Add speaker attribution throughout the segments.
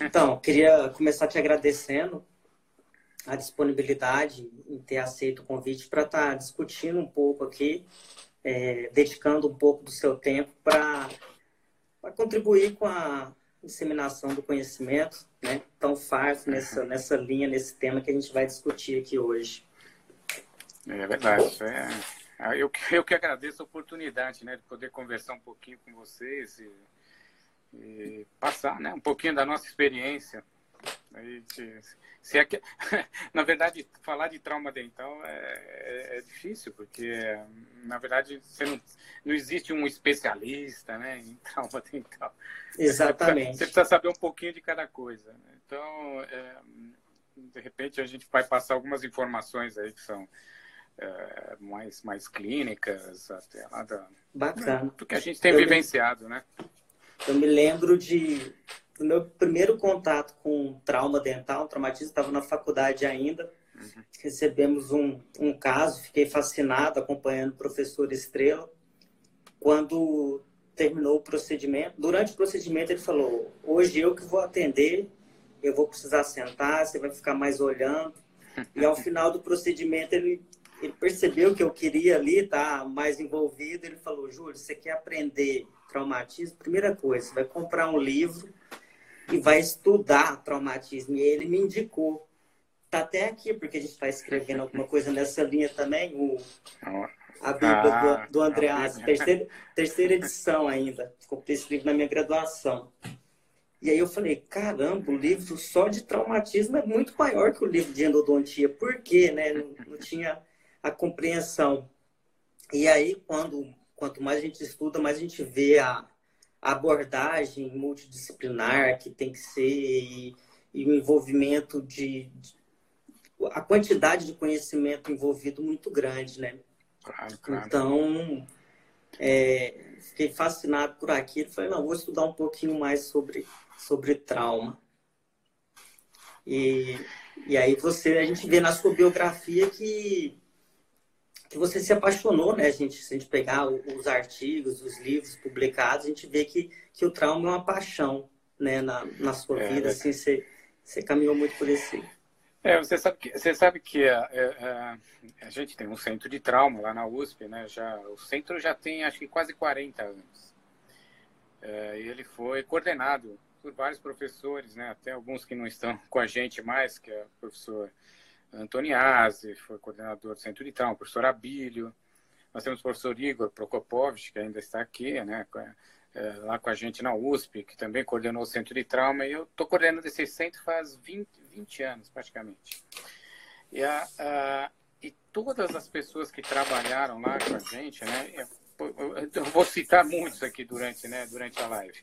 Speaker 1: Então, queria começar te agradecendo a disponibilidade em ter aceito o convite para estar tá discutindo um pouco aqui, é, dedicando um pouco do seu tempo para contribuir com a disseminação do conhecimento, né? Tão fácil nessa, nessa linha, nesse tema que a gente vai discutir aqui hoje.
Speaker 2: É verdade. É, eu, eu que agradeço a oportunidade né, de poder conversar um pouquinho com vocês e, e passar né, um pouquinho da nossa experiência. Gente, se é que, na verdade, falar de trauma dental é, é, é, difícil, porque, na verdade, você não, não existe um especialista né, em trauma dental.
Speaker 1: Exatamente.
Speaker 2: Você precisa saber um pouquinho de cada coisa. Né? Então, é, de repente, a gente vai passar algumas informações aí que são é, mais, mais clínicas, até lá da,
Speaker 1: Bacana.
Speaker 2: do que a gente tem vivenciado, né?
Speaker 1: Eu me lembro de do meu primeiro contato com trauma dental, traumatismo, estava na faculdade ainda. Uhum. Recebemos um, um caso, fiquei fascinado acompanhando o professor Estrela. Quando terminou o procedimento, durante o procedimento ele falou: Hoje eu que vou atender, eu vou precisar sentar, você vai ficar mais olhando. E ao final do procedimento ele, ele percebeu que eu queria ali estar tá mais envolvido. Ele falou: Júlio, você quer aprender traumatismo? Primeira coisa, você vai comprar um livro e vai estudar traumatismo. E ele me indicou. Tá até aqui, porque a gente está escrevendo alguma coisa nessa linha também, o, a Bíblia ah, do, do Andreas, terceira, terceira edição ainda. Comprei esse livro na minha graduação. E aí eu falei, caramba, o livro só de traumatismo é muito maior que o livro de endodontia. Por quê? Né? Não, não tinha a compreensão. E aí, quando, quanto mais a gente estuda, mais a gente vê a, abordagem multidisciplinar que tem que ser e, e o envolvimento de, de, a quantidade de conhecimento envolvido muito grande, né?
Speaker 2: Claro, claro.
Speaker 1: Então, é, fiquei fascinado por aquilo. Falei, não, vou estudar um pouquinho mais sobre, sobre trauma. E, e aí você, a gente vê na sua biografia que que você se apaixonou, né? A gente, se a gente pegar os artigos, os livros publicados, a gente vê que, que o trauma é uma paixão, né? Na, na sua é, vida, é. assim, você, você caminhou muito por esse...
Speaker 2: É, você sabe que, você sabe que a, a, é, é, a, gente tem um centro de trauma lá na USP, né? Já, o centro já tem, acho que, quase 40 anos. É, e ele foi coordenado por vários professores, né? Até alguns que não estão com a gente mais, que é o professor Antoniazzi, foi coordenador do Centro de Trauma, o professor Abílio. Nós temos o professor Igor Prokopovich, que ainda está aqui, né, é, lá com a gente na USP, que também coordenou o Centro de Trauma, e eu estou coordenando esse centro faz 20, 20 anos, praticamente. E, a, a, e todas as pessoas que trabalharam lá com a gente, né, eu vou citar muitos aqui durante, né, durante a live.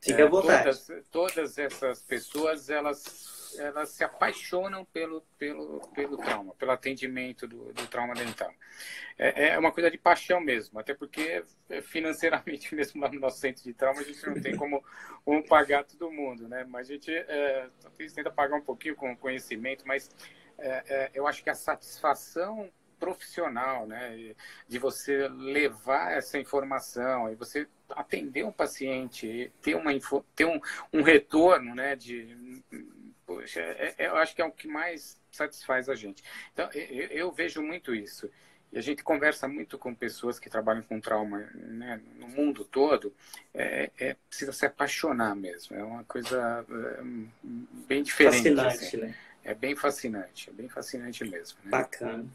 Speaker 1: Fica à é, vontade.
Speaker 2: Todas, todas essas pessoas, elas elas se apaixonam pelo, pelo, pelo trauma, pelo atendimento do, do trauma dental. É, é, uma coisa de paixão mesmo, até porque é, financeiramente mesmo lá no nosso centro de trauma a gente não tem como, como pagar todo mundo, né? Mas a gente é, tenta pagar um pouquinho com conhecimento, mas é, é, eu acho que a satisfação profissional, né, de você levar essa informação e você atender um paciente, ter uma ter um, um retorno, né, de poxa, é, é, eu acho que é o que mais satisfaz a gente. Então, eu, eu, vejo muito isso. E a gente conversa muito com pessoas que trabalham com trauma né, no mundo todo. É, é, precisa se apaixonar mesmo. É uma coisa é, bem diferente.
Speaker 1: Fascinante,
Speaker 2: assim.
Speaker 1: né?
Speaker 2: É bem fascinante. É bem fascinante mesmo. Né?
Speaker 1: Bacana.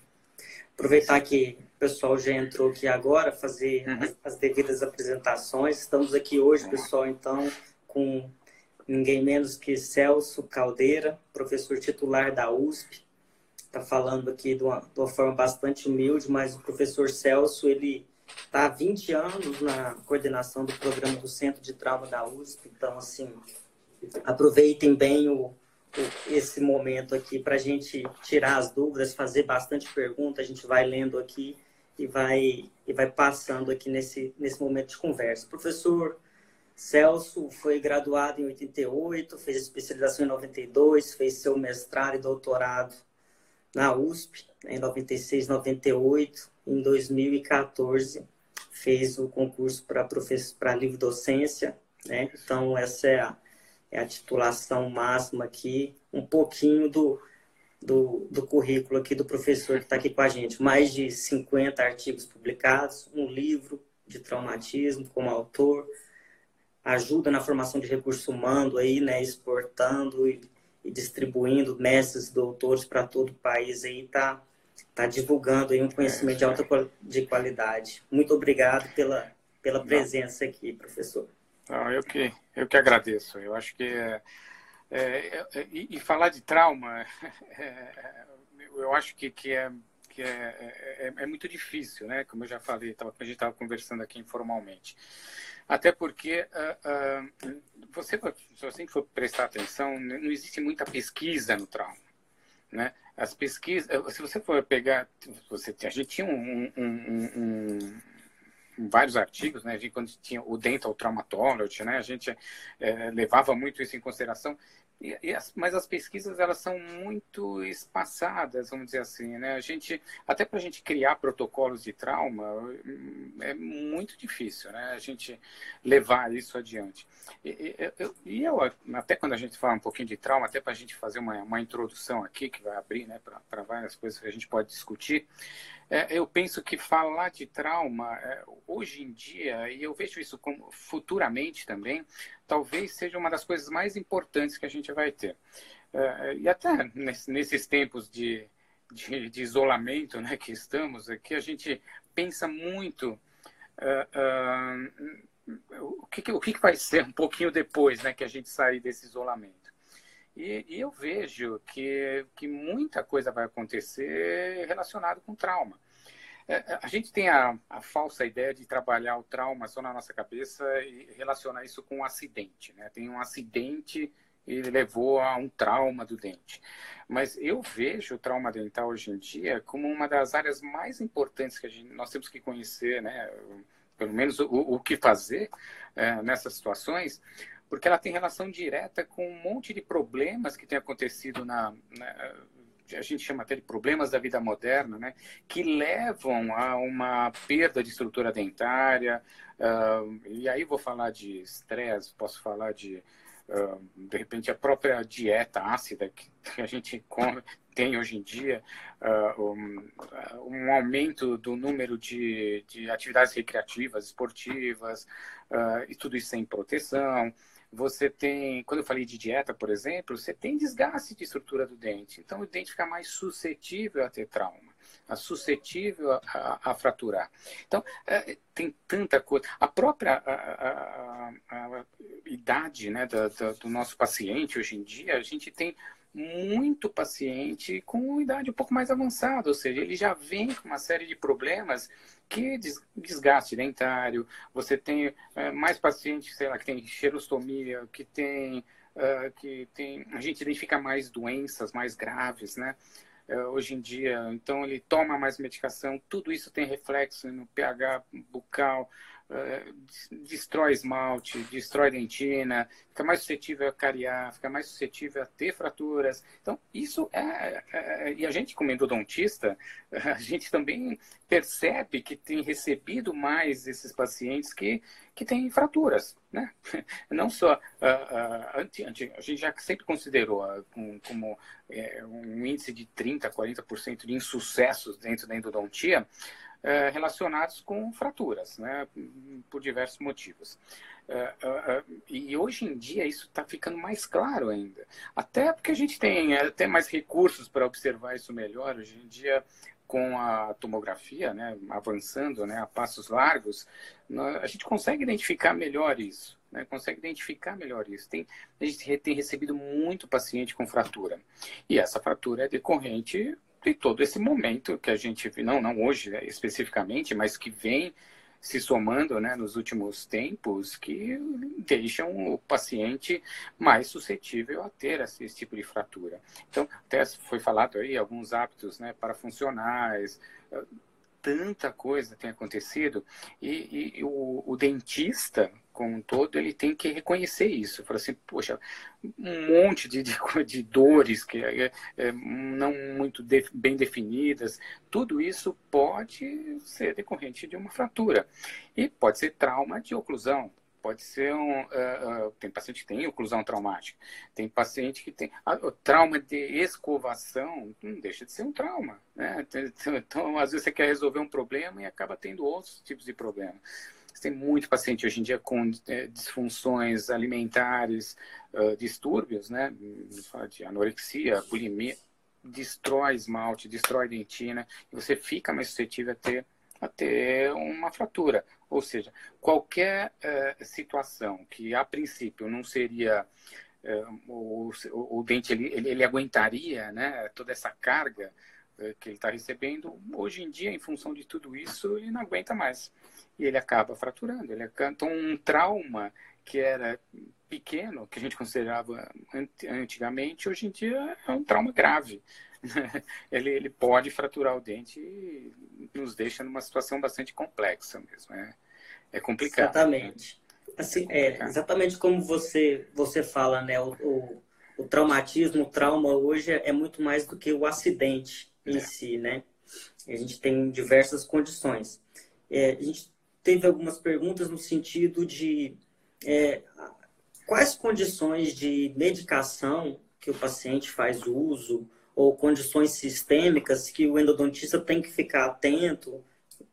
Speaker 1: Aproveitar que o pessoal já entrou aqui agora, fazer uhum. as, as devidas apresentações. Estamos aqui hoje, pessoal, então, com ninguém menos que Celso Caldeira, professor titular da USP. Está falando aqui de uma, de uma, forma bastante humilde, mas o professor Celso, ele está há 20 anos na coordenação do programa do Centro de Trauma da USP. Então, assim, aproveitem bem o, o esse momento aqui para a gente tirar as dúvidas, fazer bastante pergunta. A gente vai lendo aqui e vai, e vai passando aqui nesse, nesse momento de conversa. Professor Celso foi graduado em 88, fez especialização em 92, fez seu mestrado e doutorado na USP em 96, 98. Em 2014 fez o concurso para para livre docência, né? Então essa é a é a titulação máxima aqui, um pouquinho do, do, do currículo aqui do professor que está aqui com a gente. Mais de 50 artigos publicados, um livro de traumatismo como autor, ajuda na formação de recurso humano aí, né, exportando e, e distribuindo mestres, doutores para todo o país aí, tá, tá divulgando aí um conhecimento de alta de qualidade. Muito obrigado pela, pela presença aqui, professor.
Speaker 2: Não, eu que eu que agradeço. Eu acho que é, é, é, e, e, falar de trauma, é, eu acho que, que é que é, é, é, muito difícil, né? Como eu já falei, tava, a gente estava conversando aqui informalmente. Até porque uh, uh, você, se você for prestar atenção, não existe muita pesquisa no trauma. Né? As pesquisas, eh, se você for pegar, você, a gente tinha um, um, um, vários artigos, né? A gente, quando tinha o dental traumatology, né? A gente é, levava muito isso em consideração. E, e as, mas as pesquisas elas são muito espaçadas, vamos dizer assim, né? A gente até para a gente criar protocolos de trauma hum, é muito difícil, né? A gente levar isso adiante. E eu, e eu até quando a gente fala um pouquinho de trauma, até para a gente fazer uma, uma introdução aqui que vai abrir, né, para várias coisas que a gente pode discutir. É, eu penso que falar de trauma, é, hoje em dia, e eu vejo isso como, futuramente também, talvez seja uma das coisas mais importantes que a gente vai ter. É, e até nesses tempos de, de, de, isolamento né, que estamos aqui, a gente pensa muito uh, uh, o, que, o que vai ser um pouquinho depois né, que a gente sair desse isolamento. E, e, eu vejo que, que muita coisa vai acontecer relacionado com trauma. É, é, a gente tem a, a, falsa ideia de trabalhar o trauma só na nossa cabeça e relacionar isso com um acidente. Né? Tem um acidente e levou a um trauma do dente. Mas eu vejo o trauma dental hoje em dia como uma das áreas mais importantes que gente, nós temos que conhecer, né? pelo menos o, o que fazer é, nessas situações, porque ela tem relação direta com um monte de problemas que tem acontecido na, na a gente chama até de problemas da vida moderna, né, que levam a uma perda de estrutura dentária. Uh, e aí vou falar de estresse, posso falar de, uh, de repente, a própria dieta ácida que, a gente come, tem hoje em dia, uh, um, um, aumento do número de, de atividades recreativas, esportivas, e tudo isso sem proteção você tem, quando eu falei de dieta, por exemplo, você tem desgaste de estrutura do dente. Então, o dente fica mais suscetível a ter trauma, a suscetível a, a, a fraturar. Então, é, tem tanta coisa. A própria a, idade né, do, do, do nosso paciente, hoje em dia, a gente tem muito paciente com idade um pouco mais avançada, ou seja, ele já vem com uma série de problemas que desgaste dentário, você tem é, mais pacientes, sei lá, que tem xerostomia, que tem, uh, que tem, a gente identifica mais doenças mais graves, né? Uh, hoje em dia, então ele toma mais medicação, tudo isso tem reflexo no pH bucal, destrói esmalte, destrói dentina, fica mais suscetível a cariar, fica mais suscetível a ter fraturas. Então, isso é, é, é, E a gente, como endodontista, a gente também percebe que tem recebido mais esses pacientes que, que têm fraturas. Né? Não só. Uh, uh, anti, anti, a gente já sempre considerou uh, como, como é, um índice de 30%, 40% de insucessos dentro da endodontia é, relacionados com fraturas, né, por diversos motivos. É, é, e hoje em dia isso está ficando mais claro ainda. Até porque a gente tem até mais recursos para observar isso melhor. Hoje em dia, com a tomografia né, avançando né, a passos largos, a gente consegue identificar melhor isso. Né, consegue identificar melhor isso. Tem, a gente tem recebido muito paciente com fratura. E essa fratura é decorrente de todo esse momento que a gente, não, não hoje né, especificamente, mas que vem se somando né, nos últimos tempos, que deixam o paciente mais suscetível a ter esse, esse tipo de fratura. Então, até foi falado aí alguns hábitos né, parafuncionais, tanta coisa tem acontecido e, e o, o, dentista como um todo ele tem que reconhecer isso fala assim poxa um monte de, de, de dores que é, é, não muito de, bem definidas tudo isso pode ser decorrente de uma fratura e pode ser trauma de oclusão Pode ser um. Uh, uh, tem paciente que tem oclusão traumática. Tem paciente que tem. Uh, trauma de escovação não deixa de ser um trauma. Né? Então, às vezes, você quer resolver um problema e acaba tendo outros tipos de problema. Tem muito paciente hoje em dia com é, disfunções alimentares, distúrbios, né? De anorexia, bulimia, destrói esmalte, destrói dentina, e você fica mais suscetível a ter a ter uma fratura. Ou seja, qualquer uh, situação que a princípio não seria uh, o, o, dente ele, ele, ele, aguentaria né, toda essa carga uh, que ele está recebendo, hoje em dia, em função de tudo isso, ele não aguenta mais. E ele acaba fraturando. Ele acaba, então, um trauma que era pequeno, que a gente considerava antigamente, hoje em dia é um trauma grave. ele, ele pode fraturar o dente e nos deixa numa situação bastante complexa mesmo. É, é complicado.
Speaker 1: Exatamente. Assim, é, exatamente como você, você fala, né? O, o, o, traumatismo, o trauma hoje é muito mais do que o acidente em é. si, né? A gente tem diversas condições. É, a gente teve algumas perguntas no sentido de é, quais condições de medicação que o paciente faz uso ou condições sistêmicas que o endodontista tem que ficar atento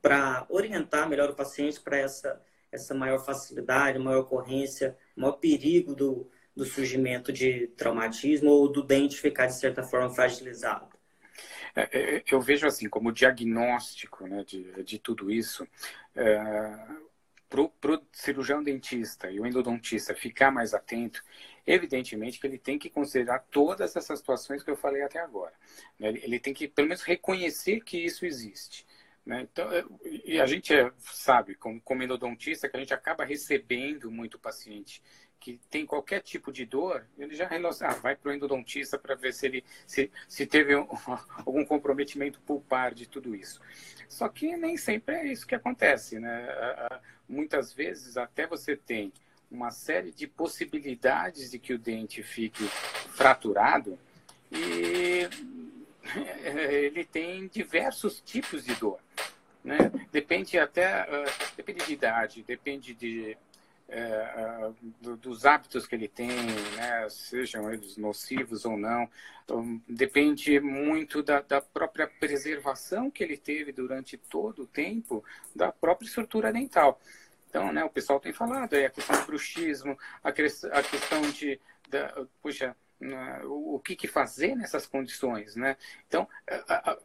Speaker 1: para orientar melhor o paciente para essa, essa maior facilidade, maior ocorrência, maior perigo do, do surgimento de traumatismo ou do dente ficar, de certa forma, fragilizado?
Speaker 2: É, é eu vejo assim, como diagnóstico né, de, de tudo isso, é, para o cirurgião dentista e o endodontista ficar mais atento, evidentemente que ele tem que considerar todas essas situações que eu falei até agora. Né? Ele tem que, pelo menos, reconhecer que isso existe. Né? Então, e a gente é, sabe, como, como endodontista, que a gente acaba recebendo muito paciente que tem qualquer tipo de dor, ele já relaciona, ah, vai para o endodontista para ver se ele se, se teve um, algum comprometimento pulpar de tudo isso. Só que nem sempre é isso que acontece, né? Muitas vezes até você tem uma série de possibilidades de que o dente fique fraturado e ele tem diversos tipos de dor. Né? Depende até uh, depende de idade, depende de é, do, dos hábitos que ele tem, né, sejam eles nocivos ou não, então, depende muito da, da, própria preservação que ele teve durante todo o tempo da própria estrutura dental. Então, né, o pessoal tem falado aí a questão do bruxismo, a, a questão de, da, puxa, o que, que, fazer nessas condições, né? Então, a,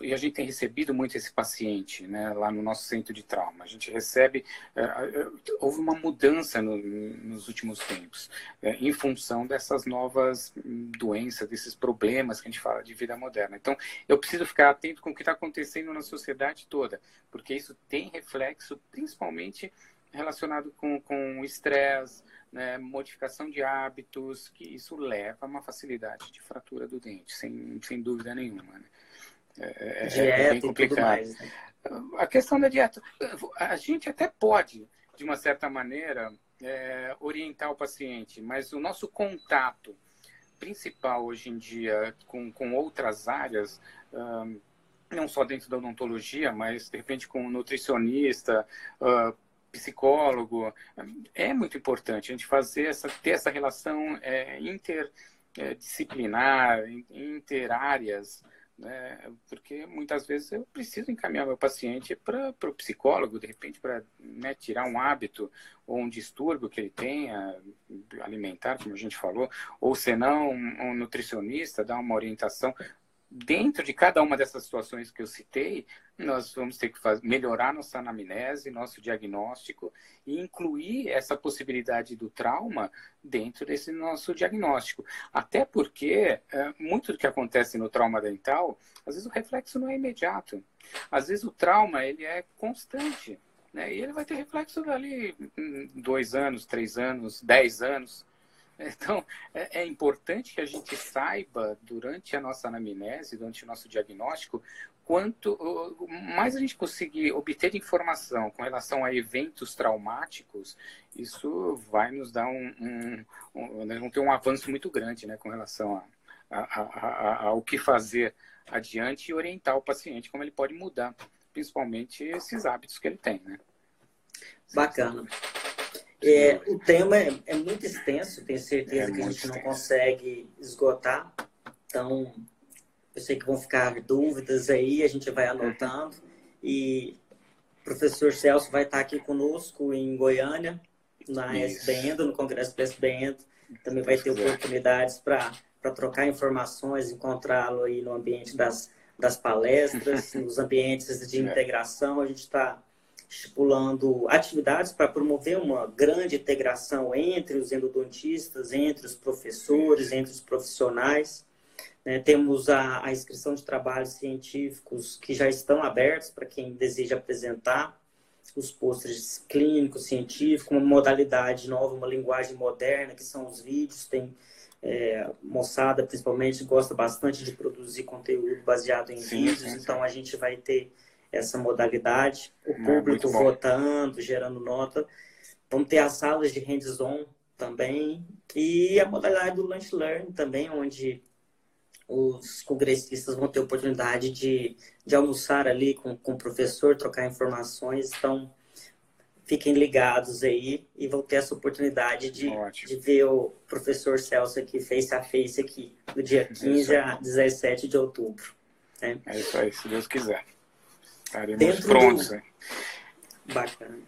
Speaker 2: e a gente tem recebido muito esse paciente, né, lá no nosso centro de trauma. A gente recebe, uh, houve uma mudança no, nos últimos tempos, uh, em função dessas novas doenças, desses problemas que a gente fala de vida moderna. Então, eu preciso ficar atento com o que está acontecendo na sociedade toda, porque isso tem reflexo, principalmente relacionado com o estresse, né, modificação de hábitos, que isso leva a uma facilidade de fratura do dente, sem, sem dúvida nenhuma. Né?
Speaker 1: É, é, dieta é bem complicado. Mais, né?
Speaker 2: A questão da dieta, a gente até pode, de uma certa maneira, é, orientar o paciente, mas o nosso contato principal hoje em dia com, com outras áreas, um, não só dentro da odontologia, mas de repente com um nutricionista, uh, psicólogo. É muito importante a gente fazer essa, ter essa relação é, interdisciplinar, é, interáreas, né? porque muitas vezes eu preciso encaminhar meu paciente para o psicólogo, de repente, para né, tirar um hábito ou um distúrbio que ele tenha, alimentar, como a gente falou, ou senão um, um nutricionista, dar uma orientação dentro de cada uma dessas situações que eu citei, nós vamos ter que fazer, melhorar nossa anamnese, nosso diagnóstico e incluir essa possibilidade do trauma dentro desse nosso diagnóstico. Até porque é, muito do que acontece no trauma dental, às vezes o reflexo não é imediato. Às vezes o trauma ele é constante. Né? E ele vai ter reflexo dali dois anos, três anos, dez anos. Então, é, é, importante que a gente saiba, durante a nossa anamnese, durante o nosso diagnóstico, quanto mais a gente conseguir obter informação com relação a eventos traumáticos, isso vai nos dar um, um, um nós vamos ter um avanço muito grande, né, com relação a, a, a, ao que fazer adiante e orientar o paciente como ele pode mudar, principalmente esses hábitos que ele tem, né?
Speaker 1: Bacana. É, o tema é, é, muito extenso, tenho certeza é que a gente extenso. não consegue esgotar. Então, eu sei que vão ficar dúvidas aí, a gente vai anotando. E o professor Celso vai estar aqui conosco em Goiânia, na SBN, no Congresso da SBN. Também vai ter oportunidades para trocar informações, encontrá-lo aí no ambiente das, das palestras, nos ambientes de integração. A gente está estipulando atividades para promover uma grande integração entre os endodontistas, entre os professores, entre os profissionais. Né? Temos a, a, inscrição de trabalhos científicos que já estão abertos para quem deseja apresentar os pôsteres clínicos, científicos, uma modalidade nova, uma linguagem moderna, que são os vídeos. Tem é, moçada, principalmente, gosta bastante de produzir conteúdo baseado em sim, vídeos, sim, sim. então a gente vai ter essa modalidade, o é, público votando, gerando nota. Vamos ter as salas de hands-on também e a modalidade do lunch learn também, onde os congressistas vão ter oportunidade de, de almoçar ali com, com o professor, trocar informações. Então, fiquem ligados aí e vão ter essa oportunidade de, de ver o professor Celso aqui face a face aqui, do dia 15 a 17 de outubro.
Speaker 2: Né? É isso aí, se Deus quiser. Estaremos Dentro prontos. Do...
Speaker 1: Bacana.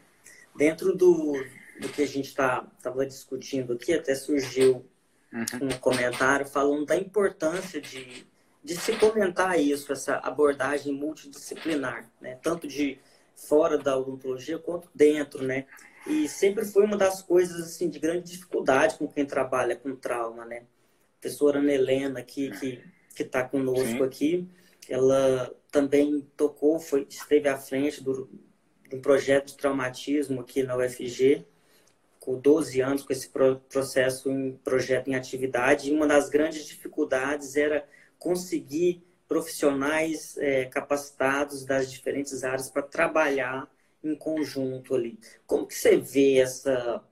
Speaker 1: Dentro do, do que a gente estava tá, discutindo aqui, até surgiu uhum. um comentário falando da importância de, de se comentar isso, essa abordagem multidisciplinar, né? tanto de fora da odontologia quanto dentro, né? E sempre foi uma das coisas assim de grande dificuldade com quem trabalha com trauma, né? A professora Ana Helena aqui que que está conosco Sim. aqui, ela também tocou, foi esteve à frente do, do projeto de traumatismo aqui na UFG com 12 anos com esse processo em projeto em atividade. E uma das grandes dificuldades era conseguir profissionais é, capacitados das diferentes áreas para trabalhar em conjunto ali. Como que você vê essa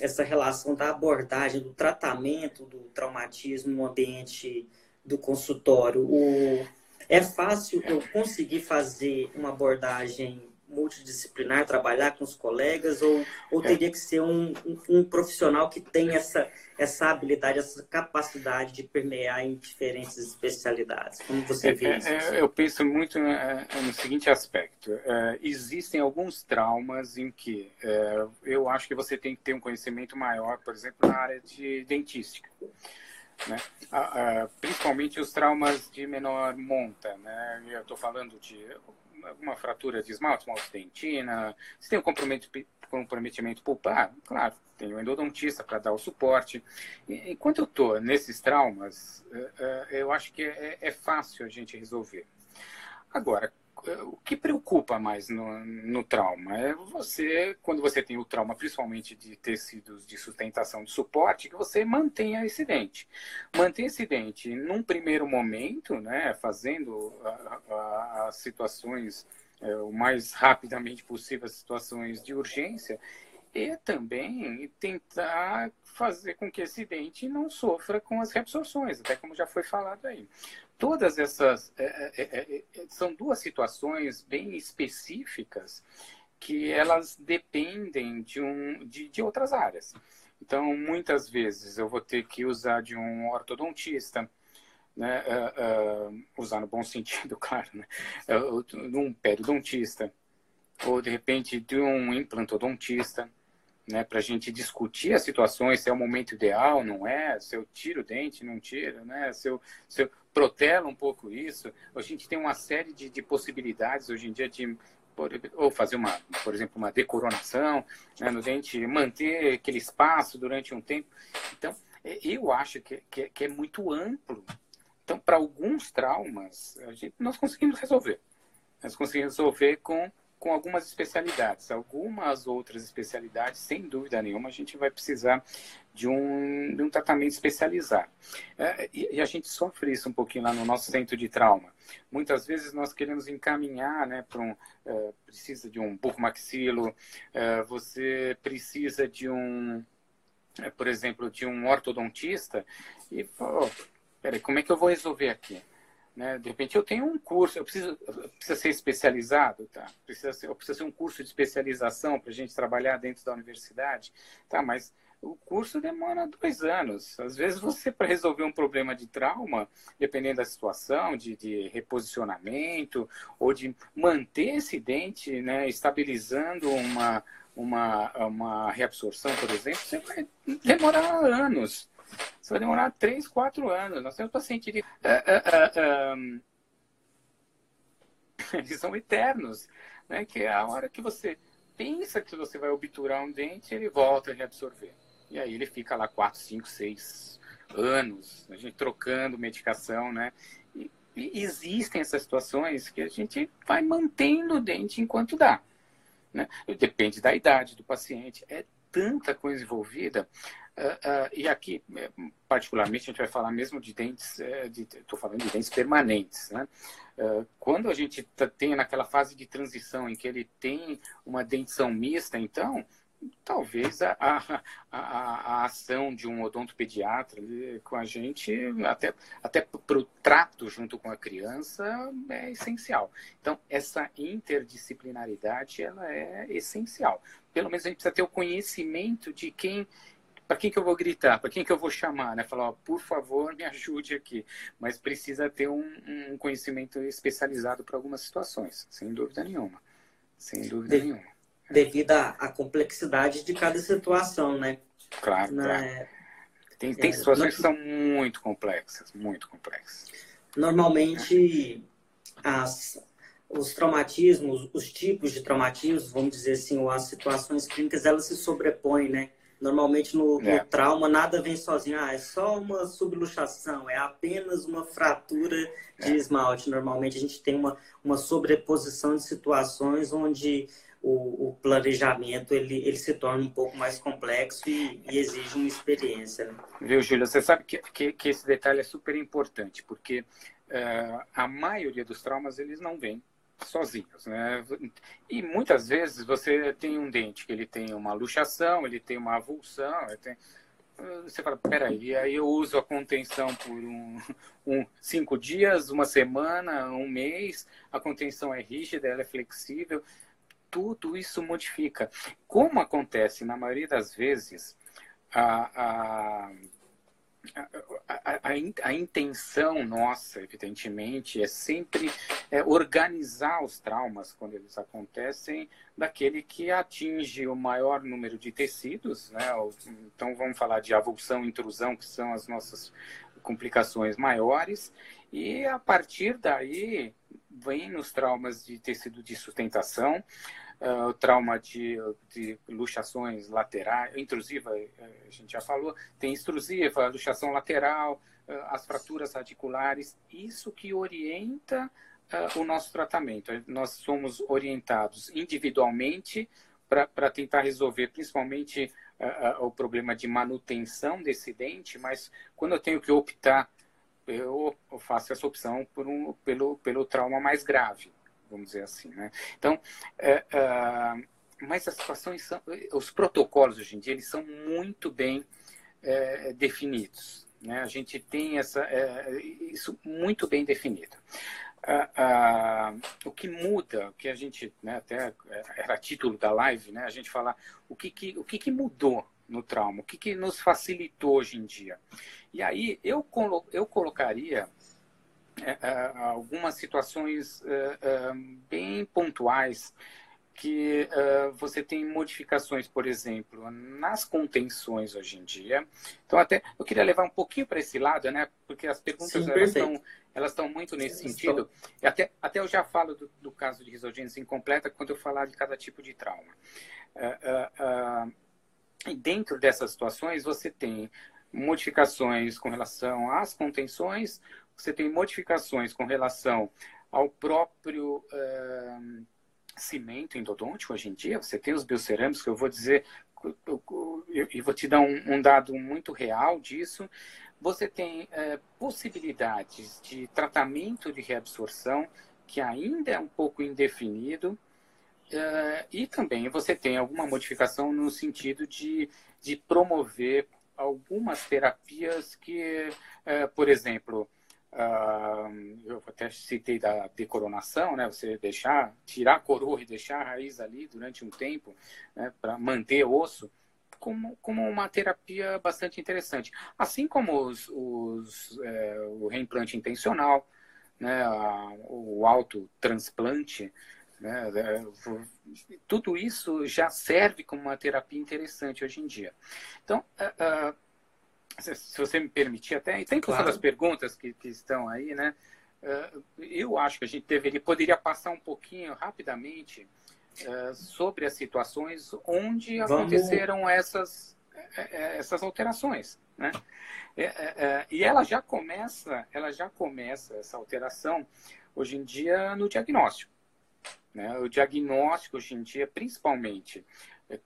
Speaker 1: essa relação da abordagem do tratamento do traumatismo no ambiente do consultório? O, é fácil eu conseguir fazer uma abordagem multidisciplinar, trabalhar com os colegas, ou, ou é. teria que ser um, um, um, profissional que tem essa, essa habilidade, essa capacidade de permear em diferentes especialidades? Como você vê é,
Speaker 2: isso? É, eu penso muito no seguinte aspecto. existem alguns traumas em que eu acho que você tem que ter um conhecimento maior, por exemplo, na área de dentística. Né? principalmente os traumas de menor monta. Né? Eu estou falando de alguma fratura de esmalte, uma dentina, se tem um comprometimento, comprometimento pulpar, claro, tem o endodontista para dar o suporte. E, enquanto eu estou nesses traumas, eh, eh, eu acho que é, é fácil a gente resolver. Agora, o que preocupa mais no, no, trauma é você, quando você tem o trauma, principalmente de tecidos de sustentação de suporte, que você mantenha esse dente. Mantenha esse dente num primeiro momento, né, fazendo as situações é, o mais rapidamente possível, as situações de urgência, e também tentar fazer com que esse dente não sofra com as reabsorções, até como já foi falado aí. Todas essas é é, é, é, é, são duas situações bem específicas que elas dependem de, um, de, de outras áreas. Então, muitas vezes eu vou ter que usar de um ortodontista, né, uh, uh, usar no bom sentido, claro, né, uh, de um periodontista, ou de repente de um implantodontista, né, para a gente discutir as situações, se é o momento ideal, não é, se eu tiro o dente, não tiro, né, se eu, se eu protelo um pouco isso. A gente tem uma série de, de possibilidades hoje em dia de ou fazer uma, por exemplo, uma decoronação né, no dente, manter aquele espaço durante um tempo. Então, eu acho que, que, que é muito amplo. Então, para alguns traumas, gente, nós conseguimos resolver. Nós conseguimos resolver com com algumas especialidades. Algumas outras especialidades, sem dúvida nenhuma, a gente vai precisar de um, de um tratamento especializado. É, e, e, a gente sofre isso um pouquinho lá no nosso centro de trauma. Muitas vezes nós queremos encaminhar né, para um. É, precisa de um bucomaxilo, é, você precisa de um. É, por exemplo, de um ortodontista, e, oh, peraí, como é que eu vou resolver aqui? Né? De repente eu tenho um curso, eu preciso, eu preciso ser especializado, tá? Precisa ser, eu preciso ser um curso de especialização para a gente trabalhar dentro da universidade, tá? Mas o curso demora dois anos. Às vezes você, para resolver um problema de trauma, dependendo da situação, de, de reposicionamento, ou de manter esse dente né, estabilizando uma, uma, uma reabsorção, por exemplo, você vai demorar anos. Você vai demorar três, quatro anos. Nós temos pacientes de. Uh, uh, uh, eles são eternos. Né? Que a hora que você pensa que você vai obturar um dente, ele volta a reabsorver. E aí ele fica lá quatro, cinco, seis anos, a gente trocando medicação, né? E, e existem essas situações que a gente vai mantendo o dente enquanto dá. Né? Depende da idade do paciente. É tanta coisa envolvida. Uh, uh, e aqui, é, particularmente, a gente vai falar mesmo de dentes, estou falando de dentes permanentes. Né? Uh, quando a gente tá, tem naquela fase de transição em que ele tem uma dentição mista, então, talvez a, a, a, a, ação de um odontopediatra com a gente, até, até para o trato junto com a criança, é essencial. Então, essa interdisciplinaridade ela é essencial. Pelo menos a gente precisa ter o conhecimento de quem para quem que eu vou gritar, para quem que eu vou chamar, né? Falar, ó, por favor, me ajude aqui. Mas precisa ter um, um conhecimento especializado para algumas situações, sem dúvida nenhuma. Sem dúvida de... nenhuma
Speaker 1: devido à, à, complexidade de cada situação, né?
Speaker 2: Claro, Na, claro. Tem, tem é, situações que são muito complexas, muito complexas.
Speaker 1: Normalmente, as, os traumatismos, os tipos de traumatismos, vamos dizer assim, ou as situações clínicas, elas se sobrepõem, né? Normalmente no, é. no, trauma nada vem sozinho, ah, é só uma subluxação, é apenas uma fratura de é. esmalte. Normalmente a gente tem uma, uma sobreposição de situações onde o, o, planejamento ele, ele se torna um pouco mais complexo e, e exige uma experiência. Né?
Speaker 2: Viu, Júlia? Você sabe que, que, que, esse detalhe é super importante, porque uh, a maioria dos traumas eles não vêm sozinhos, né? E muitas vezes você tem um dente que ele tem uma luxação, ele tem uma avulsão, tem... você fala, peraí, aí eu uso a contenção por um, um, cinco dias, uma semana, um mês, a contenção é rígida, ela é flexível, tudo isso modifica. Como acontece na maioria das vezes, a, a, a, a, a intenção nossa, evidentemente, é sempre é, organizar os traumas quando eles acontecem daquele que atinge o maior número de tecidos, né? Então vamos falar de avulsão, intrusão, que são as nossas complicações maiores, e a partir daí vem os traumas de tecido de sustentação, uh, o trauma de, de luxações laterais, intrusiva, eh, a gente já falou, tem extrusiva, luxação lateral, uh, as fraturas radiculares, isso que orienta o nosso tratamento. Nós somos orientados individualmente para tentar resolver principalmente o problema de manutenção desse dente, mas quando eu tenho que optar, eu faço essa opção um, pelo, pelo trauma mais grave vamos dizer assim. Né? Então, é, é, mas as situações são, os protocolos hoje em dia eles são muito bem é, definidos. Né? A gente tem essa, é, isso muito bem definido. o que muda, o que a gente, né, até era título da live, né, a gente falar o que, que, o que, que mudou no trauma, o que, que nos facilitou hoje em dia. E aí eu, colo, eu colocaria é, é, algumas situações é, bem pontuais que você tem modificações, por exemplo, nas contenções hoje em dia. Então, até eu queria levar um pouquinho para esse lado, né? Porque as perguntas Sim, elas, estão, elas estão muito nesse Sim, sentido. Até, até eu já falo do, do caso de risogênese incompleta quando eu falar de cada tipo de trauma. e dentro dessas situações, você tem modificações com relação às contenções, você tem modificações com relação ao próprio uh, cimento endodôntico hoje em dia. Você tem os biocerâmicos, que eu vou dizer, e vou te dar um, um, dado muito real disso. Você tem uh, possibilidades de tratamento de reabsorção que ainda é um pouco indefinido. Uh, e também você tem alguma modificação no sentido de, de promover algumas terapias que, por exemplo, Uh, eu até citei da decoronação, né? Você deixar, tirar a coroa e deixar a raiz ali durante um tempo, né? Para manter osso, como, como uma terapia bastante interessante. Assim como os, os é, o reimplante intencional, né? A, o autotransplante, né? É, tudo isso já serve como uma terapia interessante hoje em dia. Então, uh, uh, se você me permitir até, e tem claro. das perguntas que, que estão aí, né? Uh, eu acho que a gente deveria, poderia passar um pouquinho rapidamente uh, sobre as situações onde Vamos... aconteceram essas, essas alterações, né? É, é, é, e ela já começa, ela já começa essa alteração hoje em dia no diagnóstico. Né? O diagnóstico hoje em dia, principalmente,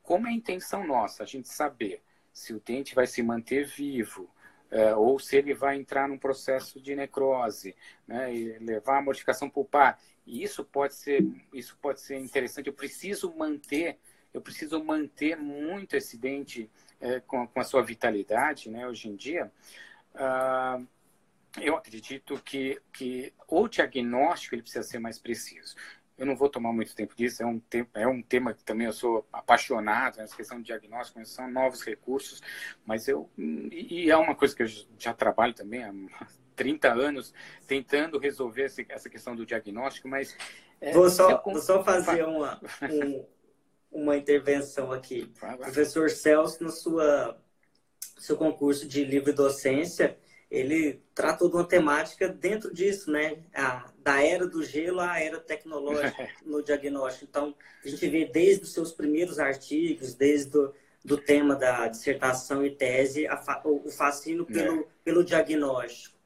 Speaker 2: como é a intenção nossa, a gente saber se o dente vai se manter vivo, é, ou se ele vai entrar num processo de necrose, né, e levar a modificação pulpar. E isso pode ser, isso pode ser interessante. Eu preciso manter, eu preciso manter muito esse dente é, com, com, a sua vitalidade, né, hoje em dia. Uh, eu acredito que, que o diagnóstico ele precisa ser mais preciso. Eu não vou tomar muito tempo disso, é um, tempo, é um tema que também eu sou apaixonado, nessa questão de diagnóstico, são novos recursos, mas eu. E, é uma coisa que eu já trabalho também há 30 anos tentando resolver essa questão do diagnóstico, mas.
Speaker 1: É, vou, só, vou só fazer uma, um, uma intervenção aqui. Professor Celso, no sua, seu concurso de livre docência, ele tratou de uma temática dentro disso, né? A, da era do gelo à era tecnológica no diagnóstico. Então, a gente vê desde os seus primeiros artigos, desde do, do tema da dissertação e tese, a, o, fascínio pelo, é. pelo diagnóstico.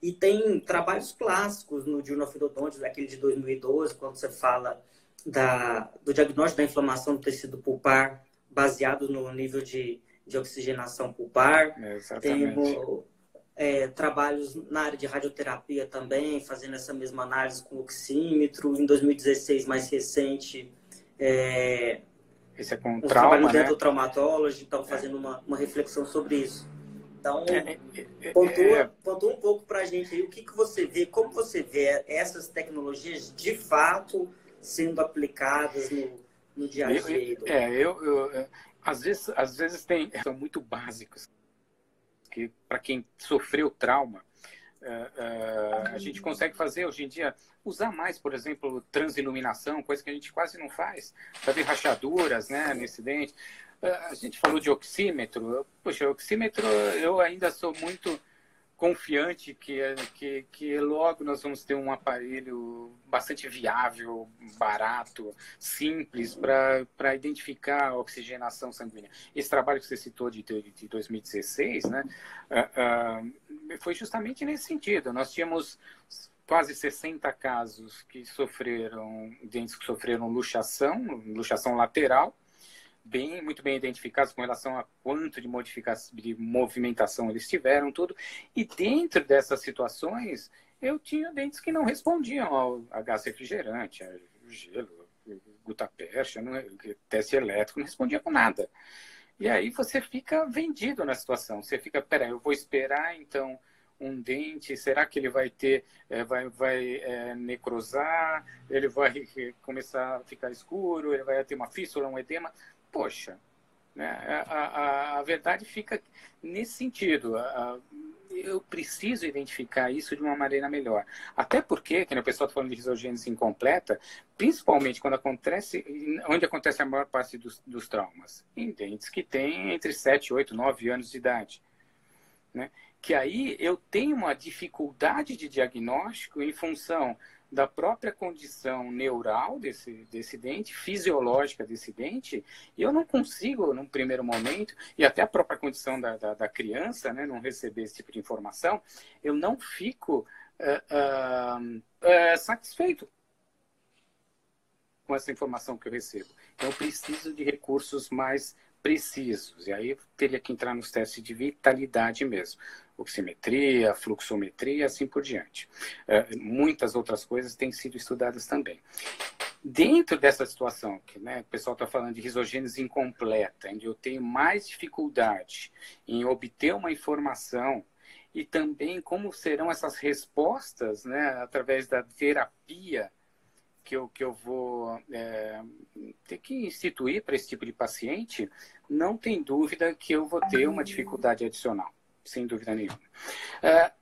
Speaker 1: E tem trabalhos clássicos no Journal of Endodontics, aquele de 2012, quando você fala da, do diagnóstico da inflamação do tecido pulpar, baseado no nível de, de oxigenação pulpar.
Speaker 2: É, exatamente.
Speaker 1: Tem é, trabalhos na área de radioterapia também, fazendo essa mesma análise com oxímetro. Em 2016, mais recente, é,
Speaker 2: esse é com trauma,
Speaker 1: né? do traumatology, então fazendo uma, uma reflexão sobre isso. Então, é, é, é pontua, pontua um pouco para a gente aí o que, que você vê, como você vê essas tecnologias de fato sendo aplicadas no, no dia a dia.
Speaker 2: é, eu, eu, às vezes, às vezes tem, são muito básicos que para quem sofreu trauma, uh, uh, a gente consegue fazer hoje em dia, usar mais, por exemplo, transiluminação, coisa que a gente quase não faz, ver rachaduras né, nesse dente. Uh, a gente falou de oxímetro. Poxa, oxímetro eu ainda sou muito confiante que, que, que logo nós vamos ter um aparelho bastante viável, barato, simples para identificar a oxigenação sanguínea. Esse trabalho que você citou de, de, de 2016 né, uh, uh, foi justamente nesse sentido. Nós tínhamos quase 60 casos que sofreram, dentes que sofreram luxação, luxação lateral, bem, muito bem identificados com relação a quanto de, modificação, de movimentação eles tiveram, tudo. E dentro dessas situações, eu tinha dentes que não respondiam ao gás refrigerante, a gelo, gutapercha, teste elétrico, não respondia com nada. E aí você fica vendido na situação. Você fica, peraí, eu vou esperar então um dente, será que ele vai ter, é, vai, vai é, necrosar, ele vai começar a ficar escuro, ele vai ter uma fístula, um edema poxa, né? a, a, a verdade fica nesse sentido. A, eu preciso identificar isso de uma maneira melhor. Até porque, que o pessoal está falando de risogênese incompleta, principalmente quando acontece, onde acontece a maior parte dos, dos traumas? Em dentes que têm entre 7, 8, 9 anos de idade. Né? Que aí eu tenho uma dificuldade de diagnóstico em função da própria condição neural desse, desse dente, fisiológica desse dente, e eu não consigo, num primeiro momento, e até a própria condição da, da, da criança, né, não receber esse tipo de informação, eu não fico uh, uh, uh, satisfeito com essa informação que eu recebo. Então, eu preciso de recursos mais precisos, e aí eu teria que entrar nos testes de vitalidade mesmo oximetria, fluxometria, assim por diante. Uh, muitas outras coisas têm sido estudadas também. Dentro dessa situação, que né, o pessoal está falando de risogênese incompleta, onde eu tenho mais dificuldade em obter uma informação e também como serão essas respostas, né, através da terapia que eu, que eu vou é, ter que instituir para esse tipo de paciente, não tem dúvida que eu vou ter uma dificuldade adicional, sem dúvida nenhuma. É,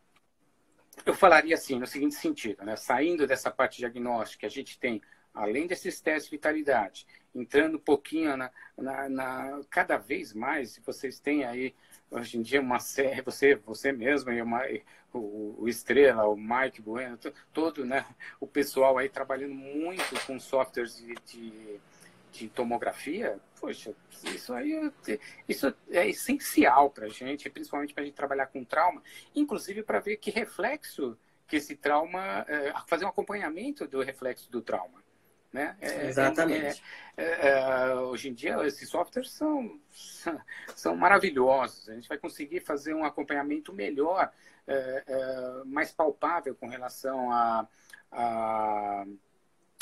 Speaker 2: eu falaria assim, no seguinte sentido, né, saindo dessa parte diagnóstica, a gente tem além desses testes de vitalidade, entrando um pouquinho na, na, na, cada vez mais, vocês têm aí hoje em dia uma série, você, você mesmo e uma, o, o, Estrela, o Mike Bueno, todo, né, o pessoal aí trabalhando muito com softwares de, de, de tomografia, poxa, isso aí isso é essencial para a gente, principalmente para a gente trabalhar com trauma, inclusive para ver que reflexo que esse trauma, é, fazer um acompanhamento do reflexo do trauma. Né?
Speaker 1: É, Exatamente.
Speaker 2: É, é, é, hoje em dia, esses softwares são, são maravilhosos. A gente vai conseguir fazer um acompanhamento melhor, é, é, mais palpável com relação a, a,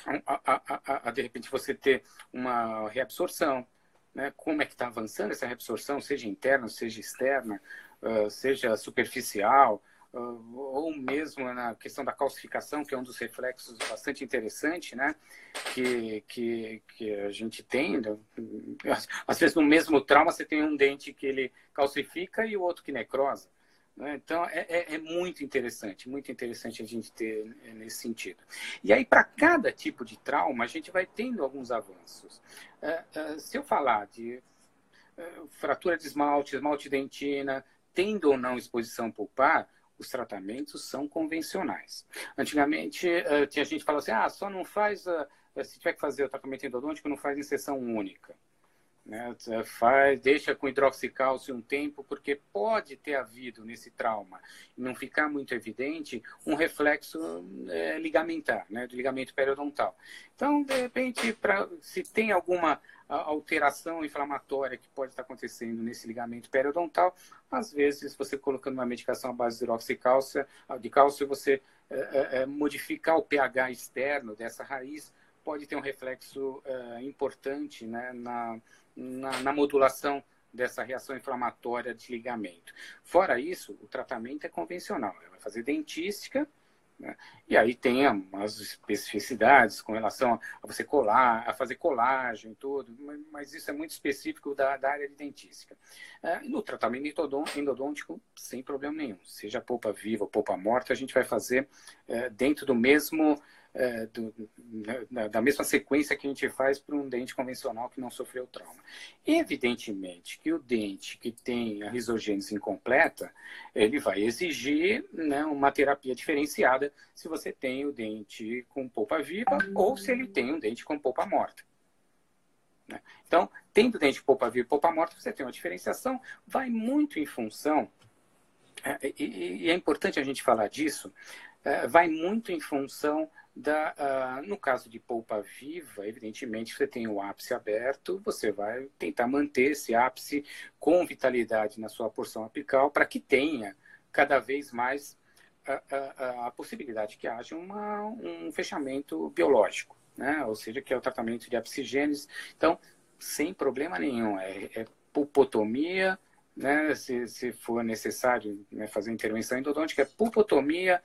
Speaker 2: a, a, a, de repente, você ter uma reabsorção. Né? Como é que está avançando essa reabsorção, seja interna, seja externa, uh, seja superficial, ou mesmo na questão da calcificação, que é um dos reflexos bastante interessante, né? Que, que, que a gente tem. Né? Às vezes, no mesmo trauma, você tem um dente que ele calcifica e o outro que necrosa. Né? Então, é, é, é, muito interessante, muito interessante a gente ter nesse sentido. E aí, para cada tipo de trauma, a gente vai tendo alguns avanços. É, é, se eu falar de é, fratura de esmalte, esmalte dentina, tendo ou não exposição pulpar, os tratamentos são convencionais. Antigamente, tinha gente que falava assim, ah, só não faz, se tiver que fazer o tratamento endodôntico, não faz inserção única. Né? Faz, deixa com hidroxicálcio um tempo, porque pode ter havido nesse trauma, não ficar muito evidente, um reflexo é, ligamentar, né? do ligamento periodontal. Então, de repente, pra, se tem alguma alteração inflamatória que pode estar acontecendo nesse ligamento periodontal, às vezes você colocando uma medicação à base de hidroxicálcio, de cálcio, você é, é, é modificar o pH externo dessa raiz pode ter um reflexo é, importante né, na, na, na modulação dessa reação inflamatória de ligamento. Fora isso, o tratamento é convencional. Ela vai fazer dentística, né? E aí tem as especificidades com relação a você colar, a fazer colagem, tudo, mas isso é muito específico da, da área de dentística. É, no tratamento endodôntico, sem problema nenhum, seja polpa viva ou polpa morta, a gente vai fazer é, dentro do mesmo é, do, da, da, mesma sequência que a gente faz para um dente convencional que não sofreu trauma. Evidentemente que o dente que tem a risogênese incompleta, ele vai exigir né, uma terapia diferenciada se você tem o dente com polpa viva ou se ele tem um dente com polpa morta. Né? Então, tendo dente de polpa viva e polpa morta, você tem uma diferenciação, vai muito em função, é, e, é importante a gente falar disso, vai muito em função da, uh, no caso de polpa viva, evidentemente você tem o ápice aberto, você vai tentar manter esse ápice com vitalidade na sua porção apical para que tenha cada vez mais a, a, a possibilidade que haja uma, um fechamento biológico, né? ou seja, que é o tratamento de apsigênese. Então, sem problema nenhum, é, é pulpotomia, né? se, se for necessário né, fazer intervenção endodôntica, é pulpotomia,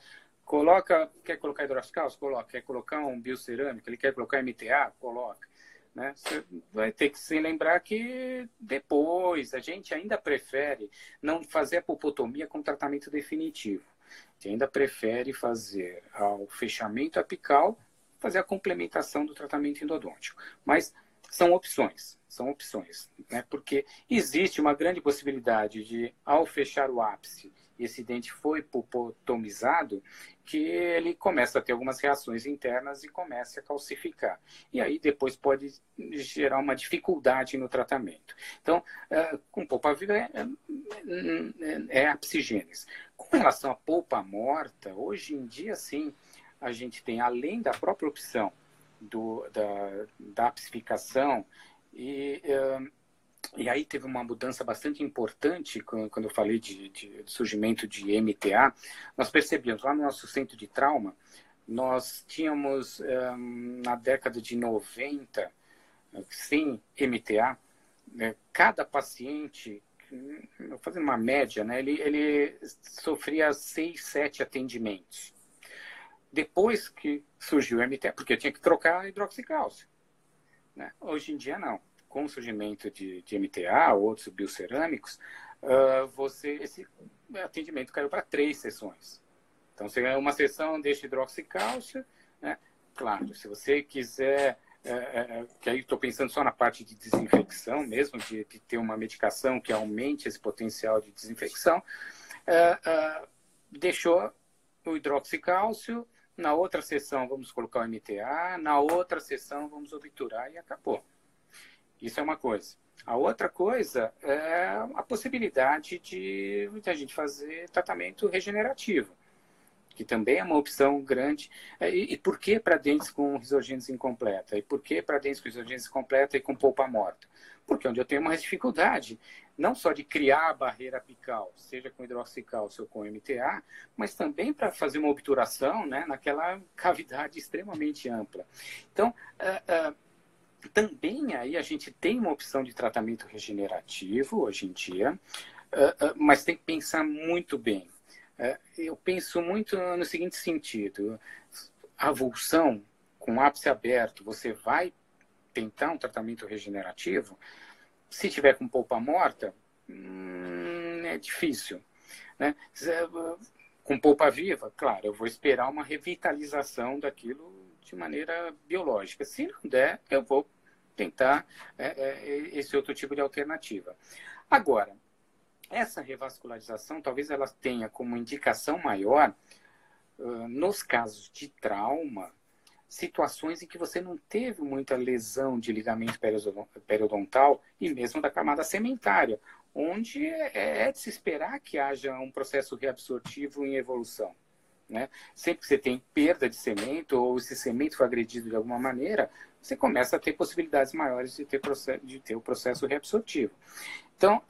Speaker 2: Coloca, quer colocar hidroscálcio? Coloca. Quer colocar um biocerâmico? Ele quer colocar MTA? Coloca. Né? Você vai ter que se lembrar que depois a gente ainda prefere não fazer a pulpotomia como tratamento definitivo. A gente ainda prefere fazer ao fechamento apical, fazer a complementação do tratamento endodôntico. Mas são opções, são opções, né? porque existe uma grande possibilidade de, ao fechar o ápice, esse dente foi pupotomizado, que ele começa a ter algumas reações internas e começa a calcificar. E aí depois pode gerar uma dificuldade no tratamento. Então, é, com polpa viva é, é, é a psigênese. Com relação à polpa morta, hoje em dia, sim, a gente tem, além da própria opção do, da, da apsificação, e e aí teve uma mudança bastante importante quando eu falei de, de, surgimento de MTA. Nós percebemos lá no nosso centro de trauma, nós tínhamos na década de 90, sem MTA, né, cada paciente fazendo uma média, né? Ele, ele sofria seis, sete atendimentos. Depois que surgiu o MTA, porque eu tinha que trocar hidroxicálcio. Né? Hoje em dia, não. Com o surgimento de, de MTA, outros biocerâmicos, uh, você, esse atendimento caiu para três sessões. Então, ganha uma sessão deste hidroxicálcio, né? Claro, se você quiser é, é, que aí estou pensando só na parte de desinfecção mesmo, de, de, ter uma medicação que aumente esse potencial de desinfecção, é deixou o hidroxicálcio, na outra sessão vamos colocar o MTA, na outra sessão vamos obturar e acabou. Isso é uma coisa. A outra coisa é a possibilidade de, de a gente fazer tratamento regenerativo que também é uma opção grande. É, e, e por que para dentes com risogênese incompleta? E por que para dentes com risogênese completa e com polpa morta? Porque onde eu tenho mais dificuldade, não só de criar a barreira apical, seja com hidroxicálcio ou com MTA, mas também para fazer uma obturação né, naquela cavidade extremamente ampla. Então, uh, uh, também aí a gente tem uma opção de tratamento regenerativo hoje em dia, uh, mas tem que pensar muito bem é, eu penso muito no seguinte sentido: avulsão com ápice aberto, você vai tentar um tratamento regenerativo. Se tiver com polpa morta, hum, é difícil. Né? Com polpa viva, claro, eu vou esperar uma revitalização daquilo de maneira biológica. Se não der, eu vou tentar é, é, esse outro tipo de alternativa. Agora, essa revascularização, talvez ela tenha como indicação maior, uh, nos casos de trauma, situações em que você não teve muita lesão de ligamento periodontal e mesmo da camada sementária, onde é, é de se esperar que haja um processo reabsortivo em evolução. Né? Sempre que você tem perda de cemento ou esse cemento foi agredido de alguma maneira, você começa a ter possibilidades maiores de ter, de ter o processo reabsortivo. Então,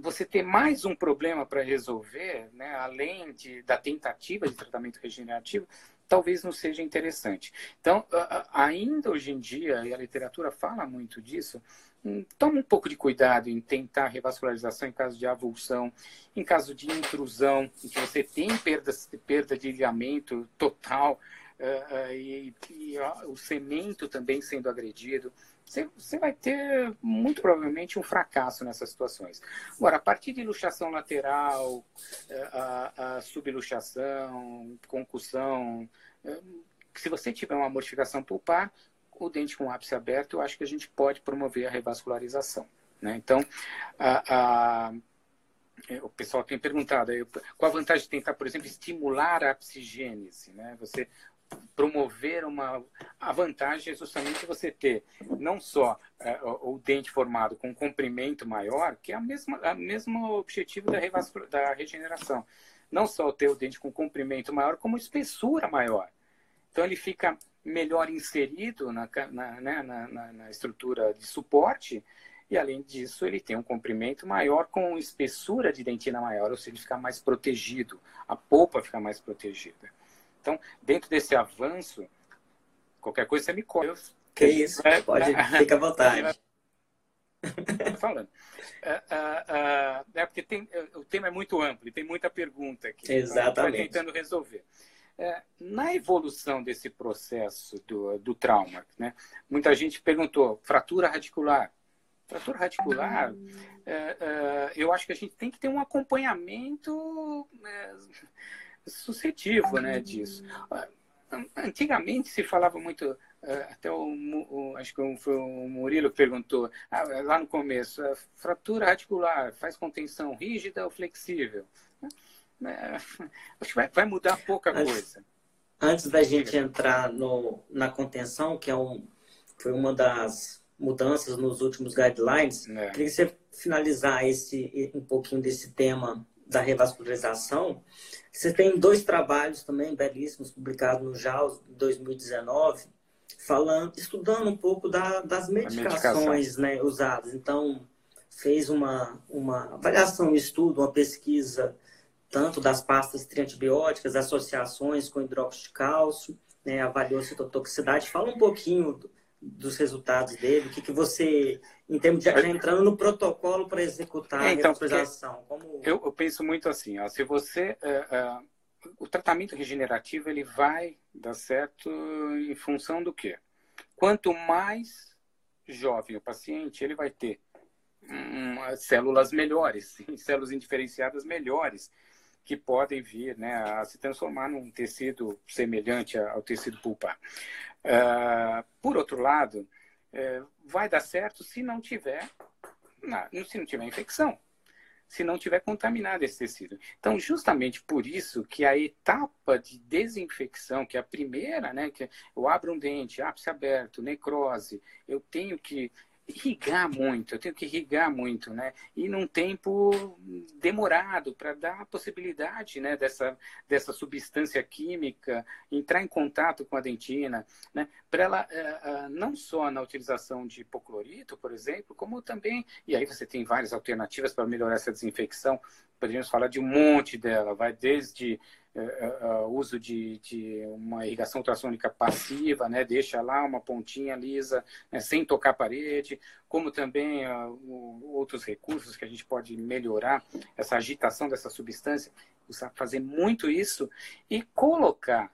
Speaker 2: você ter mais um problema para resolver, né, além de, da tentativa de tratamento regenerativo, talvez não seja interessante. Então, ainda hoje em dia, e a literatura fala muito disso, tome um pouco de cuidado em tentar revascularização em caso de avulsão, em caso de intrusão, em que você tem perda, perda de ligamento total uh, uh, e, e uh, o cemento também sendo agredido você, vai ter muito provavelmente um fracasso nessas situações. Agora, a partir de luxação lateral, é, a, a subluxação, concussão, se você tiver uma mortificação pulpar, o dente com ápice aberto, eu acho que a gente pode promover a revascularização. Né? Então, a, a, o pessoal tem perguntado qual a vantagem de tentar, por exemplo, estimular a psigênese, né? Você promover uma. A vantagem é justamente você ter não só é, o, o, dente formado com um comprimento maior, que é a mesma, a mesmo objetivo da, da regeneração. Não só ter o dente com comprimento maior, como espessura maior. Então ele fica melhor inserido na, na, né, na, na, estrutura de suporte e além disso ele tem um comprimento maior com espessura de dentina maior, ou seja, ele fica mais protegido, a polpa fica mais protegida. Então, dentro desse avanço, qualquer coisa você me conta.
Speaker 1: Que isso, é, pode, fica à vontade.
Speaker 2: falando. É, é, é, porque tem, o tema é muito amplo e tem muita pergunta aqui.
Speaker 1: Então Exatamente.
Speaker 2: Então tentando resolver. É, na evolução desse processo do, do trauma, né, muita gente perguntou, fratura radicular. Fratura radicular, hum. é, é, eu acho que a gente tem que ter um acompanhamento suscetível né, disso. Antigamente se falava muito, eh, até o, o acho que foi o Murilo que perguntou, ah, lá no começo, fratura radicular, faz contenção rígida ou flexível? É, acho que vai, vai mudar pouca coisa.
Speaker 1: Antes da gente entrar no, na contenção, que é um, foi uma das mudanças nos últimos guidelines, é. queria que você finalizar esse, um pouquinho desse tema da revascularização, você tem dois trabalhos também belíssimos publicados no JAWS em 2019, falando, estudando um pouco da, das medicações né, usadas. Então, fez uma, uma avaliação, um estudo, uma pesquisa, tanto das pastas triantibióticas, associações com hidróxido de cálcio, né, avaliou citotoxicidade. Fala um pouquinho dos resultados dele? O que, que você, em termos de já entrando no protocolo para executar é, então, a revalorização?
Speaker 2: Como... Eu, eu, penso muito assim, ó, se você uh, uh, o tratamento regenerativo ele vai dar certo em função do quê? Quanto mais jovem o paciente, ele vai ter hum, células melhores, células indiferenciadas melhores, que podem vir né, a se transformar num tecido semelhante ao tecido pulpar. Uh, por outro lado, uh, vai dar certo se não tiver, se não tiver infecção se não tiver contaminado esse tecido. Então, justamente por isso que a etapa de desinfecção, que é a primeira, né, que eu abro um dente, ápice aberto, necrose, eu tenho que irrigar muito, eu tenho que irrigar muito, né? E num tempo demorado para dar a possibilidade, né, dessa, dessa substância química entrar em contato com a dentina, né? Para ela uh, uh, não só na utilização de hipoclorito, por exemplo, como também, e aí você tem várias alternativas para melhorar essa desinfecção. Poderíamos falar de um monte dela, vai desde uh, uso de, de, uma irrigação ultrassônica passiva, né, deixa lá uma pontinha lisa, né, sem tocar a parede, como também uh, outros recursos que a gente pode melhorar essa agitação dessa substância, usar, fazer muito isso e colocar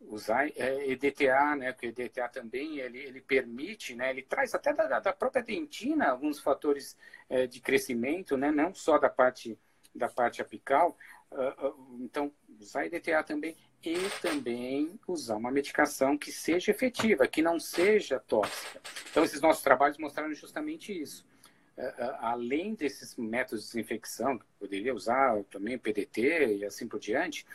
Speaker 2: usar é, EDTA, né? Porque EDTA também ele, ele permite, né? Ele traz até da, da própria dentina alguns fatores é, de crescimento, né? Não só da parte da parte apical, ah, ah, então, usar EDTA também e também usar uma medicação que seja efetiva, que não seja tóxica. Então, esses nossos trabalhos mostraram justamente isso. Ah, além desses métodos de desinfecção, poderia usar também PDT e assim por diante,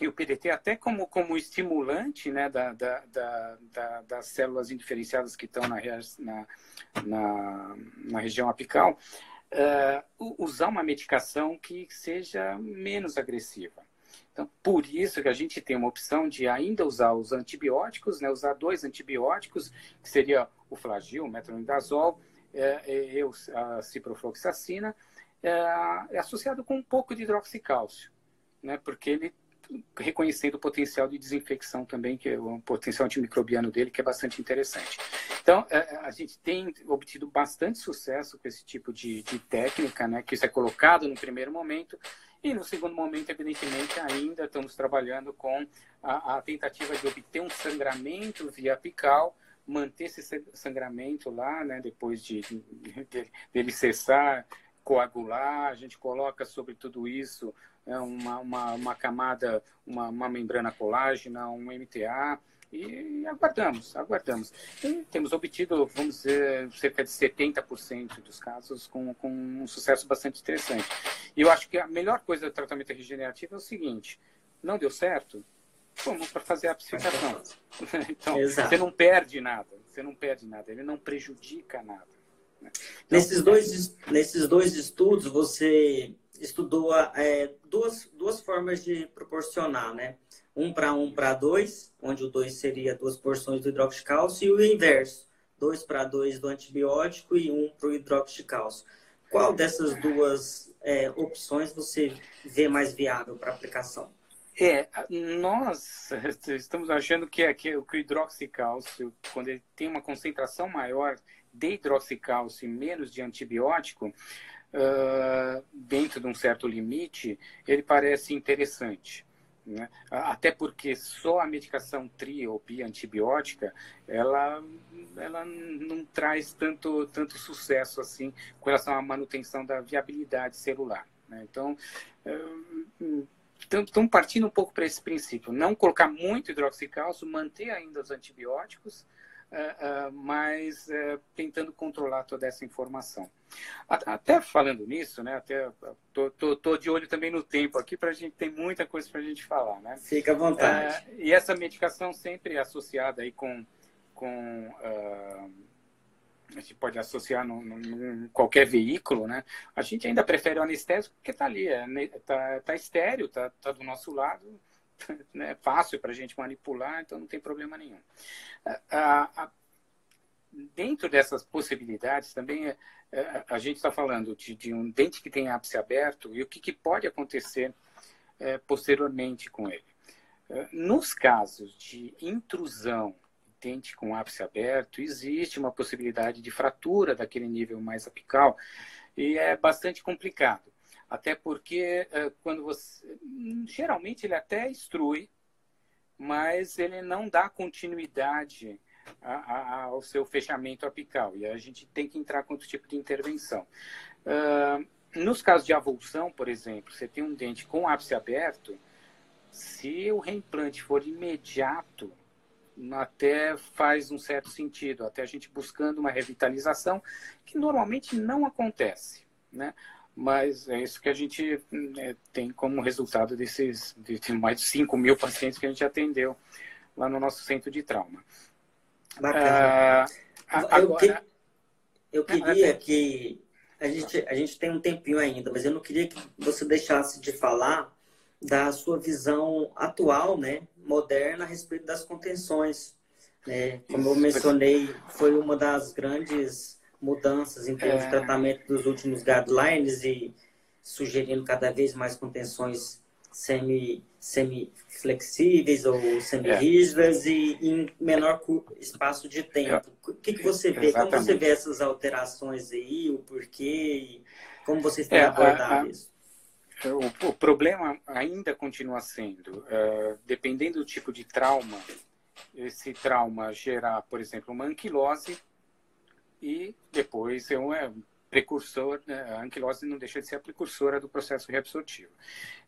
Speaker 2: e o PDT até como, como estimulante né, da, da, da, da das células indiferenciadas que estão na, na, na, na região apical, uh, usar uma medicação que seja menos agressiva. Então, por isso que a gente tem uma opção de ainda usar os antibióticos, né, usar dois antibióticos, que seria o flagil, o metronidazol, é, a ciprofloxacina, é, associado com um pouco de hidroxicálcio, né, porque ele reconhecendo o potencial de desinfecção também, que é o potencial antimicrobiano dele, que é bastante interessante. Então, é, é, a gente tem obtido bastante sucesso com esse tipo de, de técnica, né, que isso é colocado no primeiro momento, e no segundo momento, evidentemente, ainda estamos trabalhando com a, a tentativa de obter um sangramento via apical, manter esse sangramento lá, né, depois de, de, de, dele cessar, coagular, a gente coloca sobre tudo isso uma, uma, uma camada, uma, uma membrana colágena, um MTA, e aguardamos, aguardamos. E temos obtido, vamos dizer, cerca de 70% dos casos com, com um sucesso bastante interessante. E eu acho que a melhor coisa do tratamento regenerativo é o seguinte: não deu certo? Vamos para fazer a apsificação. então, Exato. você não perde nada, você não perde nada, ele não prejudica nada.
Speaker 1: Né? Então, nesses, dois, nesses dois estudos, você estudou é, duas, duas formas de proporcionar, né? Um para um para dois, onde o dois seria duas porções do hidróxido de cálcio, e o inverso, dois para dois do antibiótico e um para o hidróxido de cálcio. Qual dessas duas é, opções você vê mais viável para aplicação?
Speaker 2: É, nós estamos achando que, é, que, que o hidroxicálcio, quando ele tem uma concentração maior de hidroxicálcio e menos de antibiótico, uh, dentro de um certo limite, ele parece interessante. Né? Até porque só a medicação tri ou biantibiótica, ela, ela não traz tanto, tanto sucesso assim com relação à manutenção da viabilidade celular. Né? Então, estão partindo um pouco para esse princípio. Não colocar muito hidroxicálcio, manter ainda os antibióticos, uh, uh, mas uh, tentando controlar toda essa informação. Até falando nisso, né? Até tô, tô, tô de olho também no tempo aqui para a gente tem muita coisa para a gente falar, né?
Speaker 1: Fica à vontade.
Speaker 2: e essa medicação sempre é associada aí com com a gente pode associar em qualquer veículo, né? A gente ainda prefere o anestésico porque está ali, é, tá, tá estéreo, tá, tá do nosso lado, né, fácil para a gente manipular, então não tem problema nenhum. A, a, dentro dessas possibilidades, também é, é, a gente está falando de, de, um dente que tem ápice aberto e o que, que pode acontecer é, posteriormente com ele. É, nos casos de intrusão dente com ápice aberto, existe uma possibilidade de fratura daquele nível mais apical e é bastante complicado. Até porque uh, quando você. Geralmente ele até instrui, mas ele não dá continuidade ao seu fechamento apical. E a gente tem que entrar com outro tipo de intervenção. Nos casos de avulsão, por exemplo, você tem um dente com ápice aberto, se o reimplante for imediato, até faz um certo sentido, até a gente buscando uma revitalização, que normalmente não acontece, né? Mas é isso que a gente né, tem como resultado desses de, mais de 5 mil pacientes que a gente atendeu lá no nosso centro de trauma.
Speaker 1: Bacana. Ah, agora... eu, que, eu queria que a gente, a gente tem um tempinho ainda, mas eu não queria que você deixasse de falar da sua visão atual, né, moderna a respeito das contenções. Né? Como eu mencionei, foi uma das grandes mudanças em termos é... de tratamento dos últimos guidelines e sugerindo cada vez mais contenções semi, semi flexíveis ou semi-rígidas é. e em menor espaço de tempo. É. O que, que você vê? Exatamente. Como você vê essas alterações aí, o porquê, como vocês têm é, abordado isso?
Speaker 2: O, o, problema ainda continua sendo, uh, dependendo do tipo de trauma, esse trauma gerar, por exemplo, uma anquilose e depois é um precursor, né? a anquilose não deixa de ser a precursora do processo reabsortivo.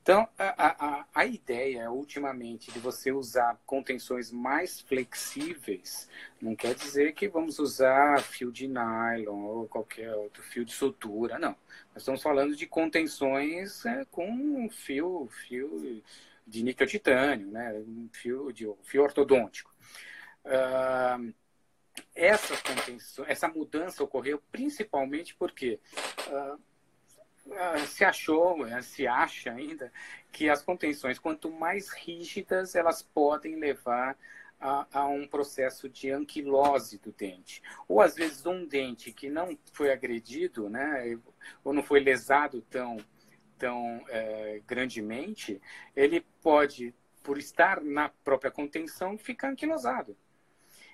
Speaker 2: Então, a, a, a ideia, ultimamente, de você usar contenções mais flexíveis, não quer dizer que vamos usar fio de nylon ou qualquer outro fio de sutura, não. Nós estamos falando de contenções é, com fio, fio de níquel titânio, né? um fio, de, fio ortodôntico. Uh, essa contenção, essa mudança ocorreu principalmente porque uh, uh, se achou, uh, se acha ainda, que as contenções, quanto mais rígidas, elas podem levar a, a, um processo de anquilose do dente. Ou às vezes um dente que não foi agredido, né, ou não foi lesado tão, tão é, grandemente, ele pode, por estar na própria contenção, ficar anquilosado.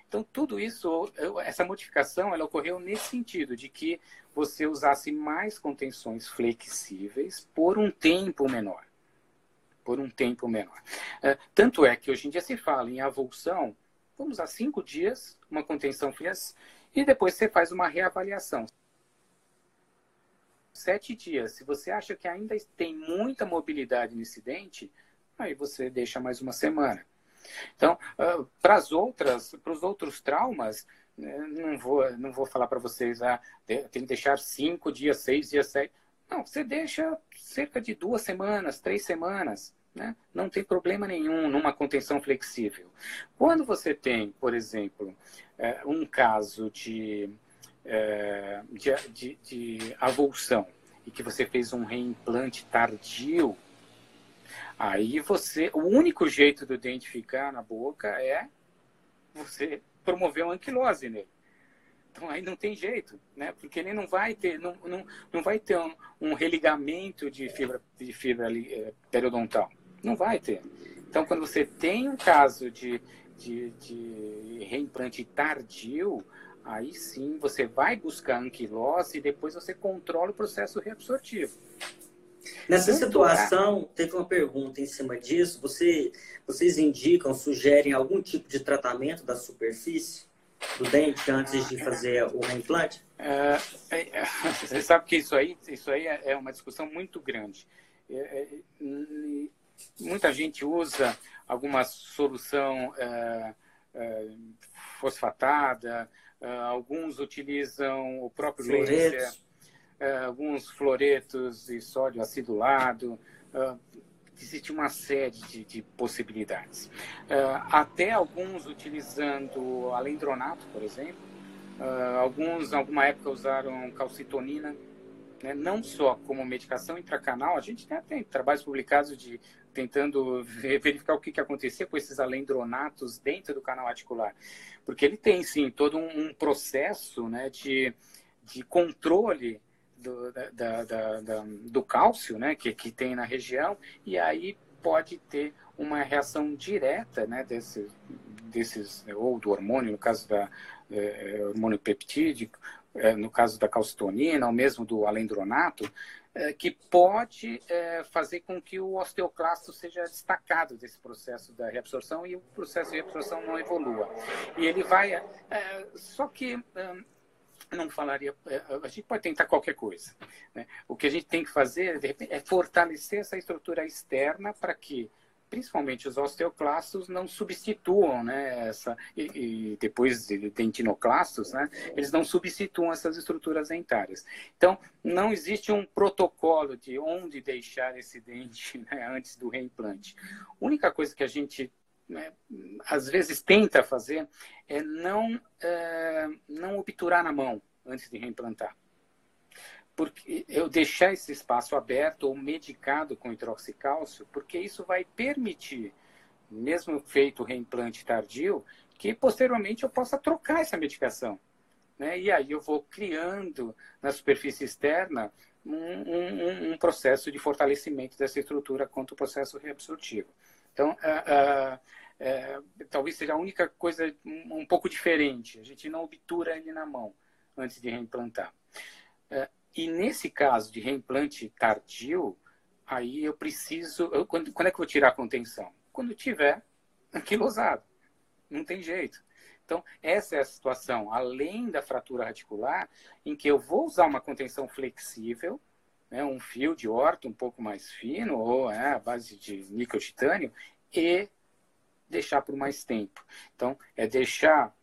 Speaker 2: Então, tudo isso, essa modificação, ela ocorreu nesse sentido, de que você usasse mais contenções flexíveis por um tempo menor. Por um tempo menor. É, tanto é que hoje em dia se fala em avulsão, vamos usar cinco dias, uma contenção flex, e depois você faz uma reavaliação. Sete dias. Se você acha que ainda tem muita mobilidade nesse dente, aí você deixa mais uma semana. Então, uh, para as outras, para os outros traumas, né, não vou, não vou falar para vocês, ah, tem que deixar cinco dias, seis dias, sete. Não, você deixa cerca de duas semanas, três semanas. Né? Não tem problema nenhum numa contenção flexível. Quando você tem, por exemplo, é, um caso de, é, de, de, de avulsão e que você fez um reimplante tardio, Aí você, o único jeito do dente ficar na boca é você promover uma anquilose nele. Então aí não tem jeito, né? Porque ele não vai ter, não, não, não vai ter um, um religamento de fibra, de fibra é, periodontal. Não vai ter. Então quando você tem um caso de, de, de reimplante tardio, aí sim você vai buscar anquilose e depois você controla o processo reabsortivo.
Speaker 1: Nessa situação, teve uma pergunta em cima disso. Você, vocês indicam, sugerem algum tipo de tratamento da superfície do dente antes de fazer o reimplante?
Speaker 2: É, é, é você sabe que isso aí, isso aí é, uma discussão muito grande. É, muita gente usa alguma solução fosfatada, alguns utilizam o próprio laser uh, alguns fluoretos e sódio acidulado. Uh, existe uma série de, de possibilidades. Uh, até alguns utilizando alendronato, por exemplo. Alguns, em alguma época, usaram calcitonina, né? não só como medicação intracanal. A gente né, tem trabalhos publicados de tentando verificar o que, que acontecia com esses alendronatos dentro do canal articular. Porque ele tem, sim, todo um, um processo né, de, de controle do, da, da, da, do cálcio né, que, que tem na região, e aí pode ter uma reação direta né, desse, desses, ou do hormônio, no caso da é, hormônio peptídico, é, no caso da calcitonina, ou mesmo do alendronato, é, que pode é, fazer com que o osteoclasto seja destacado desse processo da reabsorção e o processo de reabsorção não evolua. E ele vai. É, só que não falaria. A gente pode tentar qualquer coisa. Né? O que a gente tem que fazer, repente, é fortalecer essa estrutura externa para que principalmente os osteoclastos não substituam, né, essa e, e depois de dentinoclastos, né, eles não substituam essas estruturas dentárias. Então, não existe um protocolo de onde deixar esse dente né, antes do reimplante. A única coisa que a gente né, às vezes tenta fazer é não é, não obturar na mão antes de reimplantar porque eu deixar esse espaço aberto ou medicado com hidroxicálcio, porque isso vai permitir, mesmo feito o reimplante tardio, que posteriormente eu possa trocar essa medicação. Né? E aí eu vou criando na superfície externa um, um, um processo de fortalecimento dessa estrutura contra o processo reabsortivo. Então, uh, uh, uh, talvez seja a única coisa um, um, pouco diferente. A gente não obtura ele na mão antes de reimplantar. É, e nesse caso de reimplante tardio, aí eu preciso. Eu, quando, quando é que eu vou tirar a contenção? Quando tiver anquilosado. Não tem jeito. Então, essa é a situação, além da fratura radicular, em que eu vou usar uma contenção flexível, né, um fio de horta um pouco mais fino, ou é, a base de níquel titânio, e deixar por mais tempo. Então, é deixar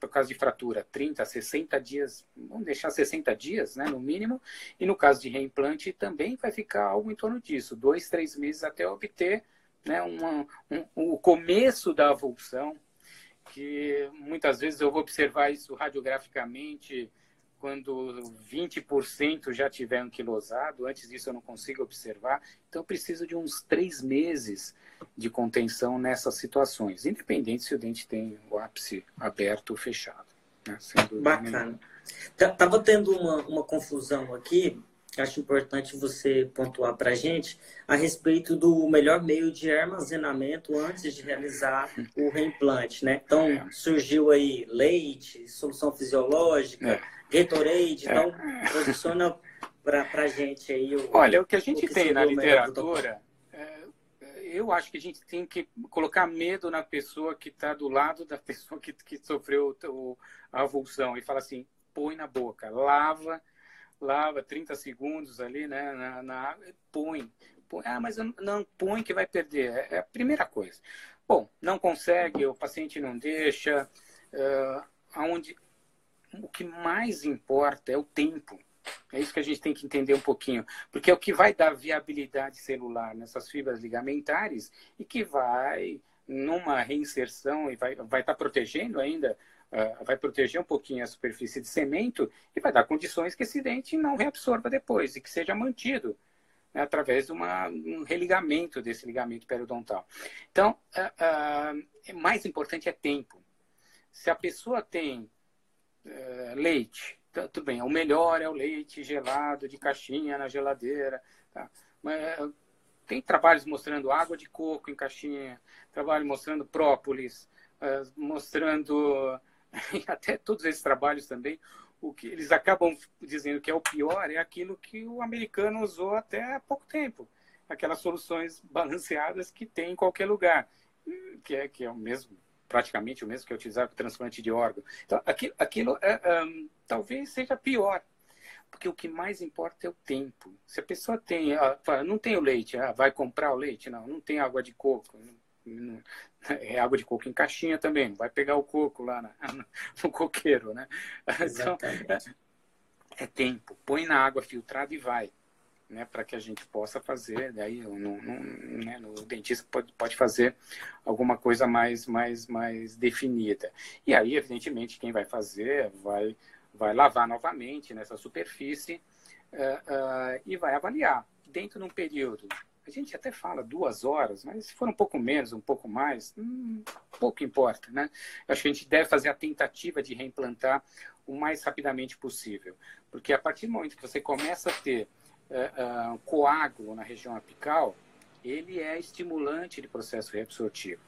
Speaker 2: por causa de fratura, 30, 60 dias, vamos deixar 60 dias, né, no mínimo, e no caso de reimplante também vai ficar algo em torno disso, dois, três meses até obter né, uma, um, o começo da avulsão, que muitas vezes eu vou observar isso radiograficamente quando 20% já tiver anquilosado, antes disso eu não consigo observar. Então, eu preciso de uns três meses de contenção nessas situações, independente se o dente tem o ápice aberto ou fechado. Né?
Speaker 1: Bacana. Estava tá, tendo uma, uma confusão aqui, acho importante você pontuar para a gente, a respeito do melhor meio de armazenamento antes de realizar o reimplante. Né? Então, é. surgiu aí leite, solução fisiológica. É Gatorade, então é. posiciona para a gente aí o.
Speaker 2: Olha, o que a gente que tem na literatura, é, eu acho que a gente tem que colocar medo na pessoa que está do lado da pessoa que, que sofreu o, a avulsão e fala assim: põe na boca, lava, lava 30 segundos ali né, na, na água, põe. põe. Ah, mas não põe que vai perder. É, é a primeira coisa. Bom, não consegue, o paciente não deixa. Uh, aonde o que mais importa é o tempo. É isso que a gente tem que entender um pouquinho, porque é o que vai dar viabilidade celular nessas fibras ligamentares e que vai, numa reinserção, e vai estar vai tá protegendo ainda, uh, vai proteger um pouquinho a superfície de cemento e vai dar condições que esse dente não reabsorva depois e que seja mantido né, através de uma, um religamento desse ligamento periodontal. Então, uh, uh, mais importante é tempo. Se a pessoa tem é, leite. Tá, tudo bem, o melhor é o leite gelado de caixinha na geladeira. Tá? Mas, é, tem trabalhos mostrando água de coco em caixinha, trabalho mostrando própolis, é, mostrando até todos esses trabalhos também. O que eles acabam dizendo que é o pior é aquilo que o americano usou até há pouco tempo, aquelas soluções balanceadas que tem em qualquer lugar, que é que é o mesmo praticamente o mesmo que é utilizar para transplante de órgão. Então, aquilo, aquilo é, um, talvez seja pior, porque o que mais importa é o tempo. Se a pessoa tem, ah, não tem o leite, ah, vai comprar o leite? Não, não tem água de coco. Não, não, é água de coco em caixinha também, não vai pegar o coco lá na, no coqueiro, né? Então, é, é tempo. Põe na água filtrada e vai né, para que a gente possa fazer, daí né, no, dentista pode, pode fazer alguma coisa mais, mais, mais definida. E aí, evidentemente, quem vai fazer vai, vai lavar novamente nessa superfície uh, uh, e vai avaliar dentro de um período. A gente até fala duas horas, mas se for um pouco menos, um pouco mais, hum, pouco importa, né? Acho que a gente deve fazer a tentativa de reimplantar o mais rapidamente possível, porque a partir do momento que você começa a ter uh, coágulo na região apical, ele é estimulante de processo reabsortivo.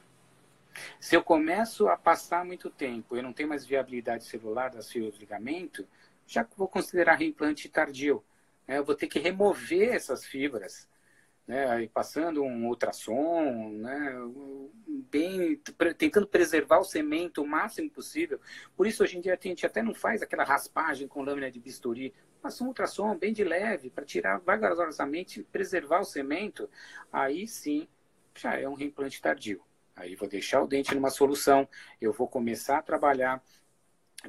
Speaker 2: Se eu começo a passar muito tempo, eu não tenho mais viabilidade celular das fibras de ligamento, já vou considerar reimplante tardio. Né? Eu vou ter que remover essas fibras, né? passando um ultrassom, né? bem, tentando preservar o cemento o máximo possível. Por isso, hoje em dia, a gente até não faz aquela raspagem com lâmina de bisturi. Passa um ultrassom bem de leve, para tirar vagarosamente preservar o cemento. Aí sim, já é um reimplante tardio. Aí vou deixar o dente numa solução, eu vou começar a trabalhar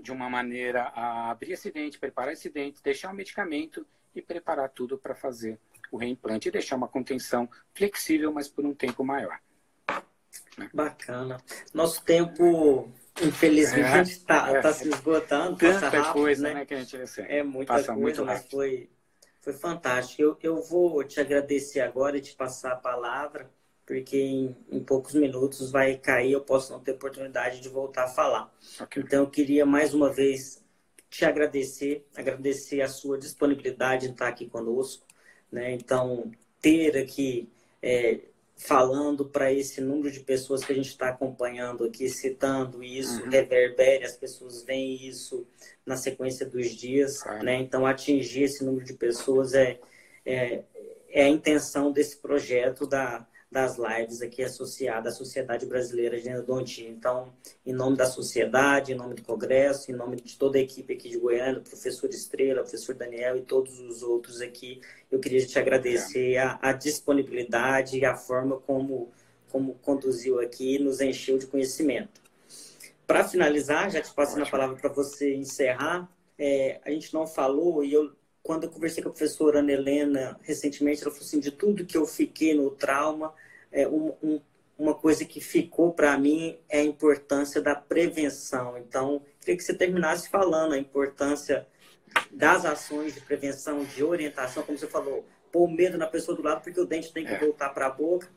Speaker 2: de uma maneira a abrir esse dente, preparar esse dente, deixar o medicamento e preparar tudo para fazer o reimplante e deixar uma contenção flexível, mas por um tempo maior.
Speaker 1: Bacana. Nosso tempo, infelizmente, está é, tá, é, se esgotando.
Speaker 2: Tanta rápido, coisa né? né? que a gente
Speaker 1: recebe. É muita passa coisa, muito mas foi, foi fantástico. Eu, eu vou te agradecer agora e te passar a palavra porque em, em, poucos minutos vai cair, eu posso não ter oportunidade de voltar a falar. Okay. Então, eu queria mais uma vez te agradecer, agradecer a sua disponibilidade em estar aqui conosco. Né? Então, ter aqui é, falando para esse número de pessoas que a gente está acompanhando aqui, citando isso, uhum. reverbere, as pessoas veem isso na sequência dos dias. Né? Então, atingir esse número de pessoas é, é, é a intenção desse projeto da das lives aqui associada à Sociedade Brasileira de Endodontia. Então, em nome da sociedade, em nome do Congresso, em nome de toda a equipe aqui de Goiânia, professor Estrela, professor Daniel e todos os outros aqui, eu queria te agradecer a, a disponibilidade e a forma como, como conduziu aqui nos encheu de conhecimento. Para finalizar, já te passando a palavra para você encerrar, é, a gente não falou e eu quando eu conversei com a professora Ana Helena recentemente, ela falou assim, de tudo que eu fiquei no trauma, é, um, um, uma coisa que ficou para mim é a importância da prevenção. Então, queria que você terminasse falando a importância das ações de prevenção, de orientação, como você falou, pôr medo na pessoa do lado, porque o dente tem que é. voltar para a boca.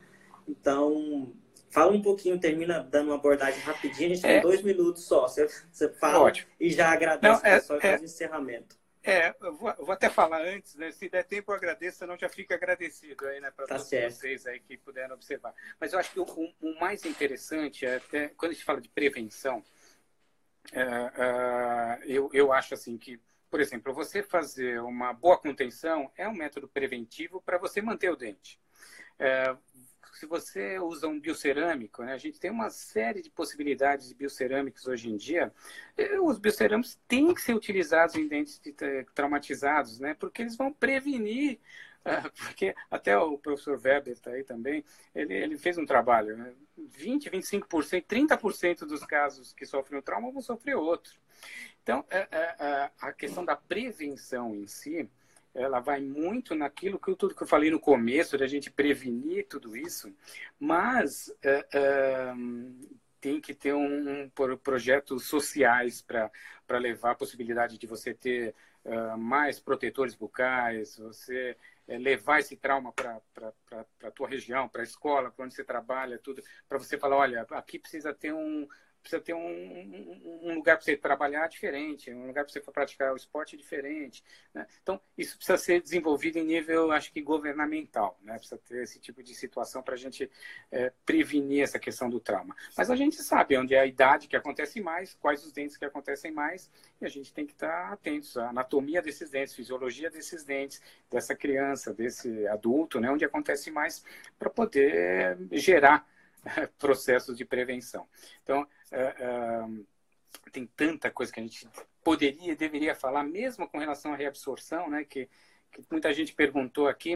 Speaker 1: Então, fala um pouquinho, termina dando uma abordagem rapidinha, a gente tem é. dois minutos só. Você, você fala Ótimo. e já agradece Não, é, só é, o encerramento.
Speaker 2: É, eu vou, eu vou, até falar antes, né? Se der tempo, eu agradeço, senão já fica agradecido aí, né? Para tá vocês aí que puderam observar. Mas eu acho que o, o, mais interessante é até quando a gente fala de prevenção, é, é, eu, eu acho assim que, por exemplo, você fazer uma boa contenção é um método preventivo para você manter o dente. É, se você usa um biocerâmico, né, a gente tem uma série de possibilidades de biocerâmicos hoje em dia. Os biocerâmicos têm que ser utilizados em dentes traumatizados, né, porque eles vão prevenir ah, porque até o professor Weber está aí também, ele, ele fez um trabalho, né? 20, 25%, 30% dos casos que sofrem o trauma vão sofrer outro. Então, é, é, é, a questão da prevenção em si, ela vai muito naquilo que eu, tudo que eu falei no começo, da gente prevenir tudo isso, mas é, é, tem que ter um, um projetos sociais para levar a possibilidade de você ter uh, mais protetores bucais, você é, levar esse trauma para a tua região, para a escola, para onde você trabalha, tudo, para você falar, olha, aqui precisa ter um, precisa ter um, um lugar para você trabalhar diferente, um lugar para você praticar o esporte diferente. Né? Então, isso precisa ser desenvolvido em nível, acho que, governamental. Né? Precisa ter esse tipo de situação para a gente é, prevenir essa questão do trauma. Mas a gente sabe onde é a idade que acontece mais, quais os dentes que acontecem mais, e a gente tem que estar atentos à anatomia desses dentes, fisiologia desses dentes, dessa criança, desse adulto, né? onde acontece mais, para poder gerar processos de prevenção. Então, é, é, tem tanta coisa que a gente poderia e deveria falar, mesmo com relação à reabsorção, né, que, que muita gente perguntou aqui,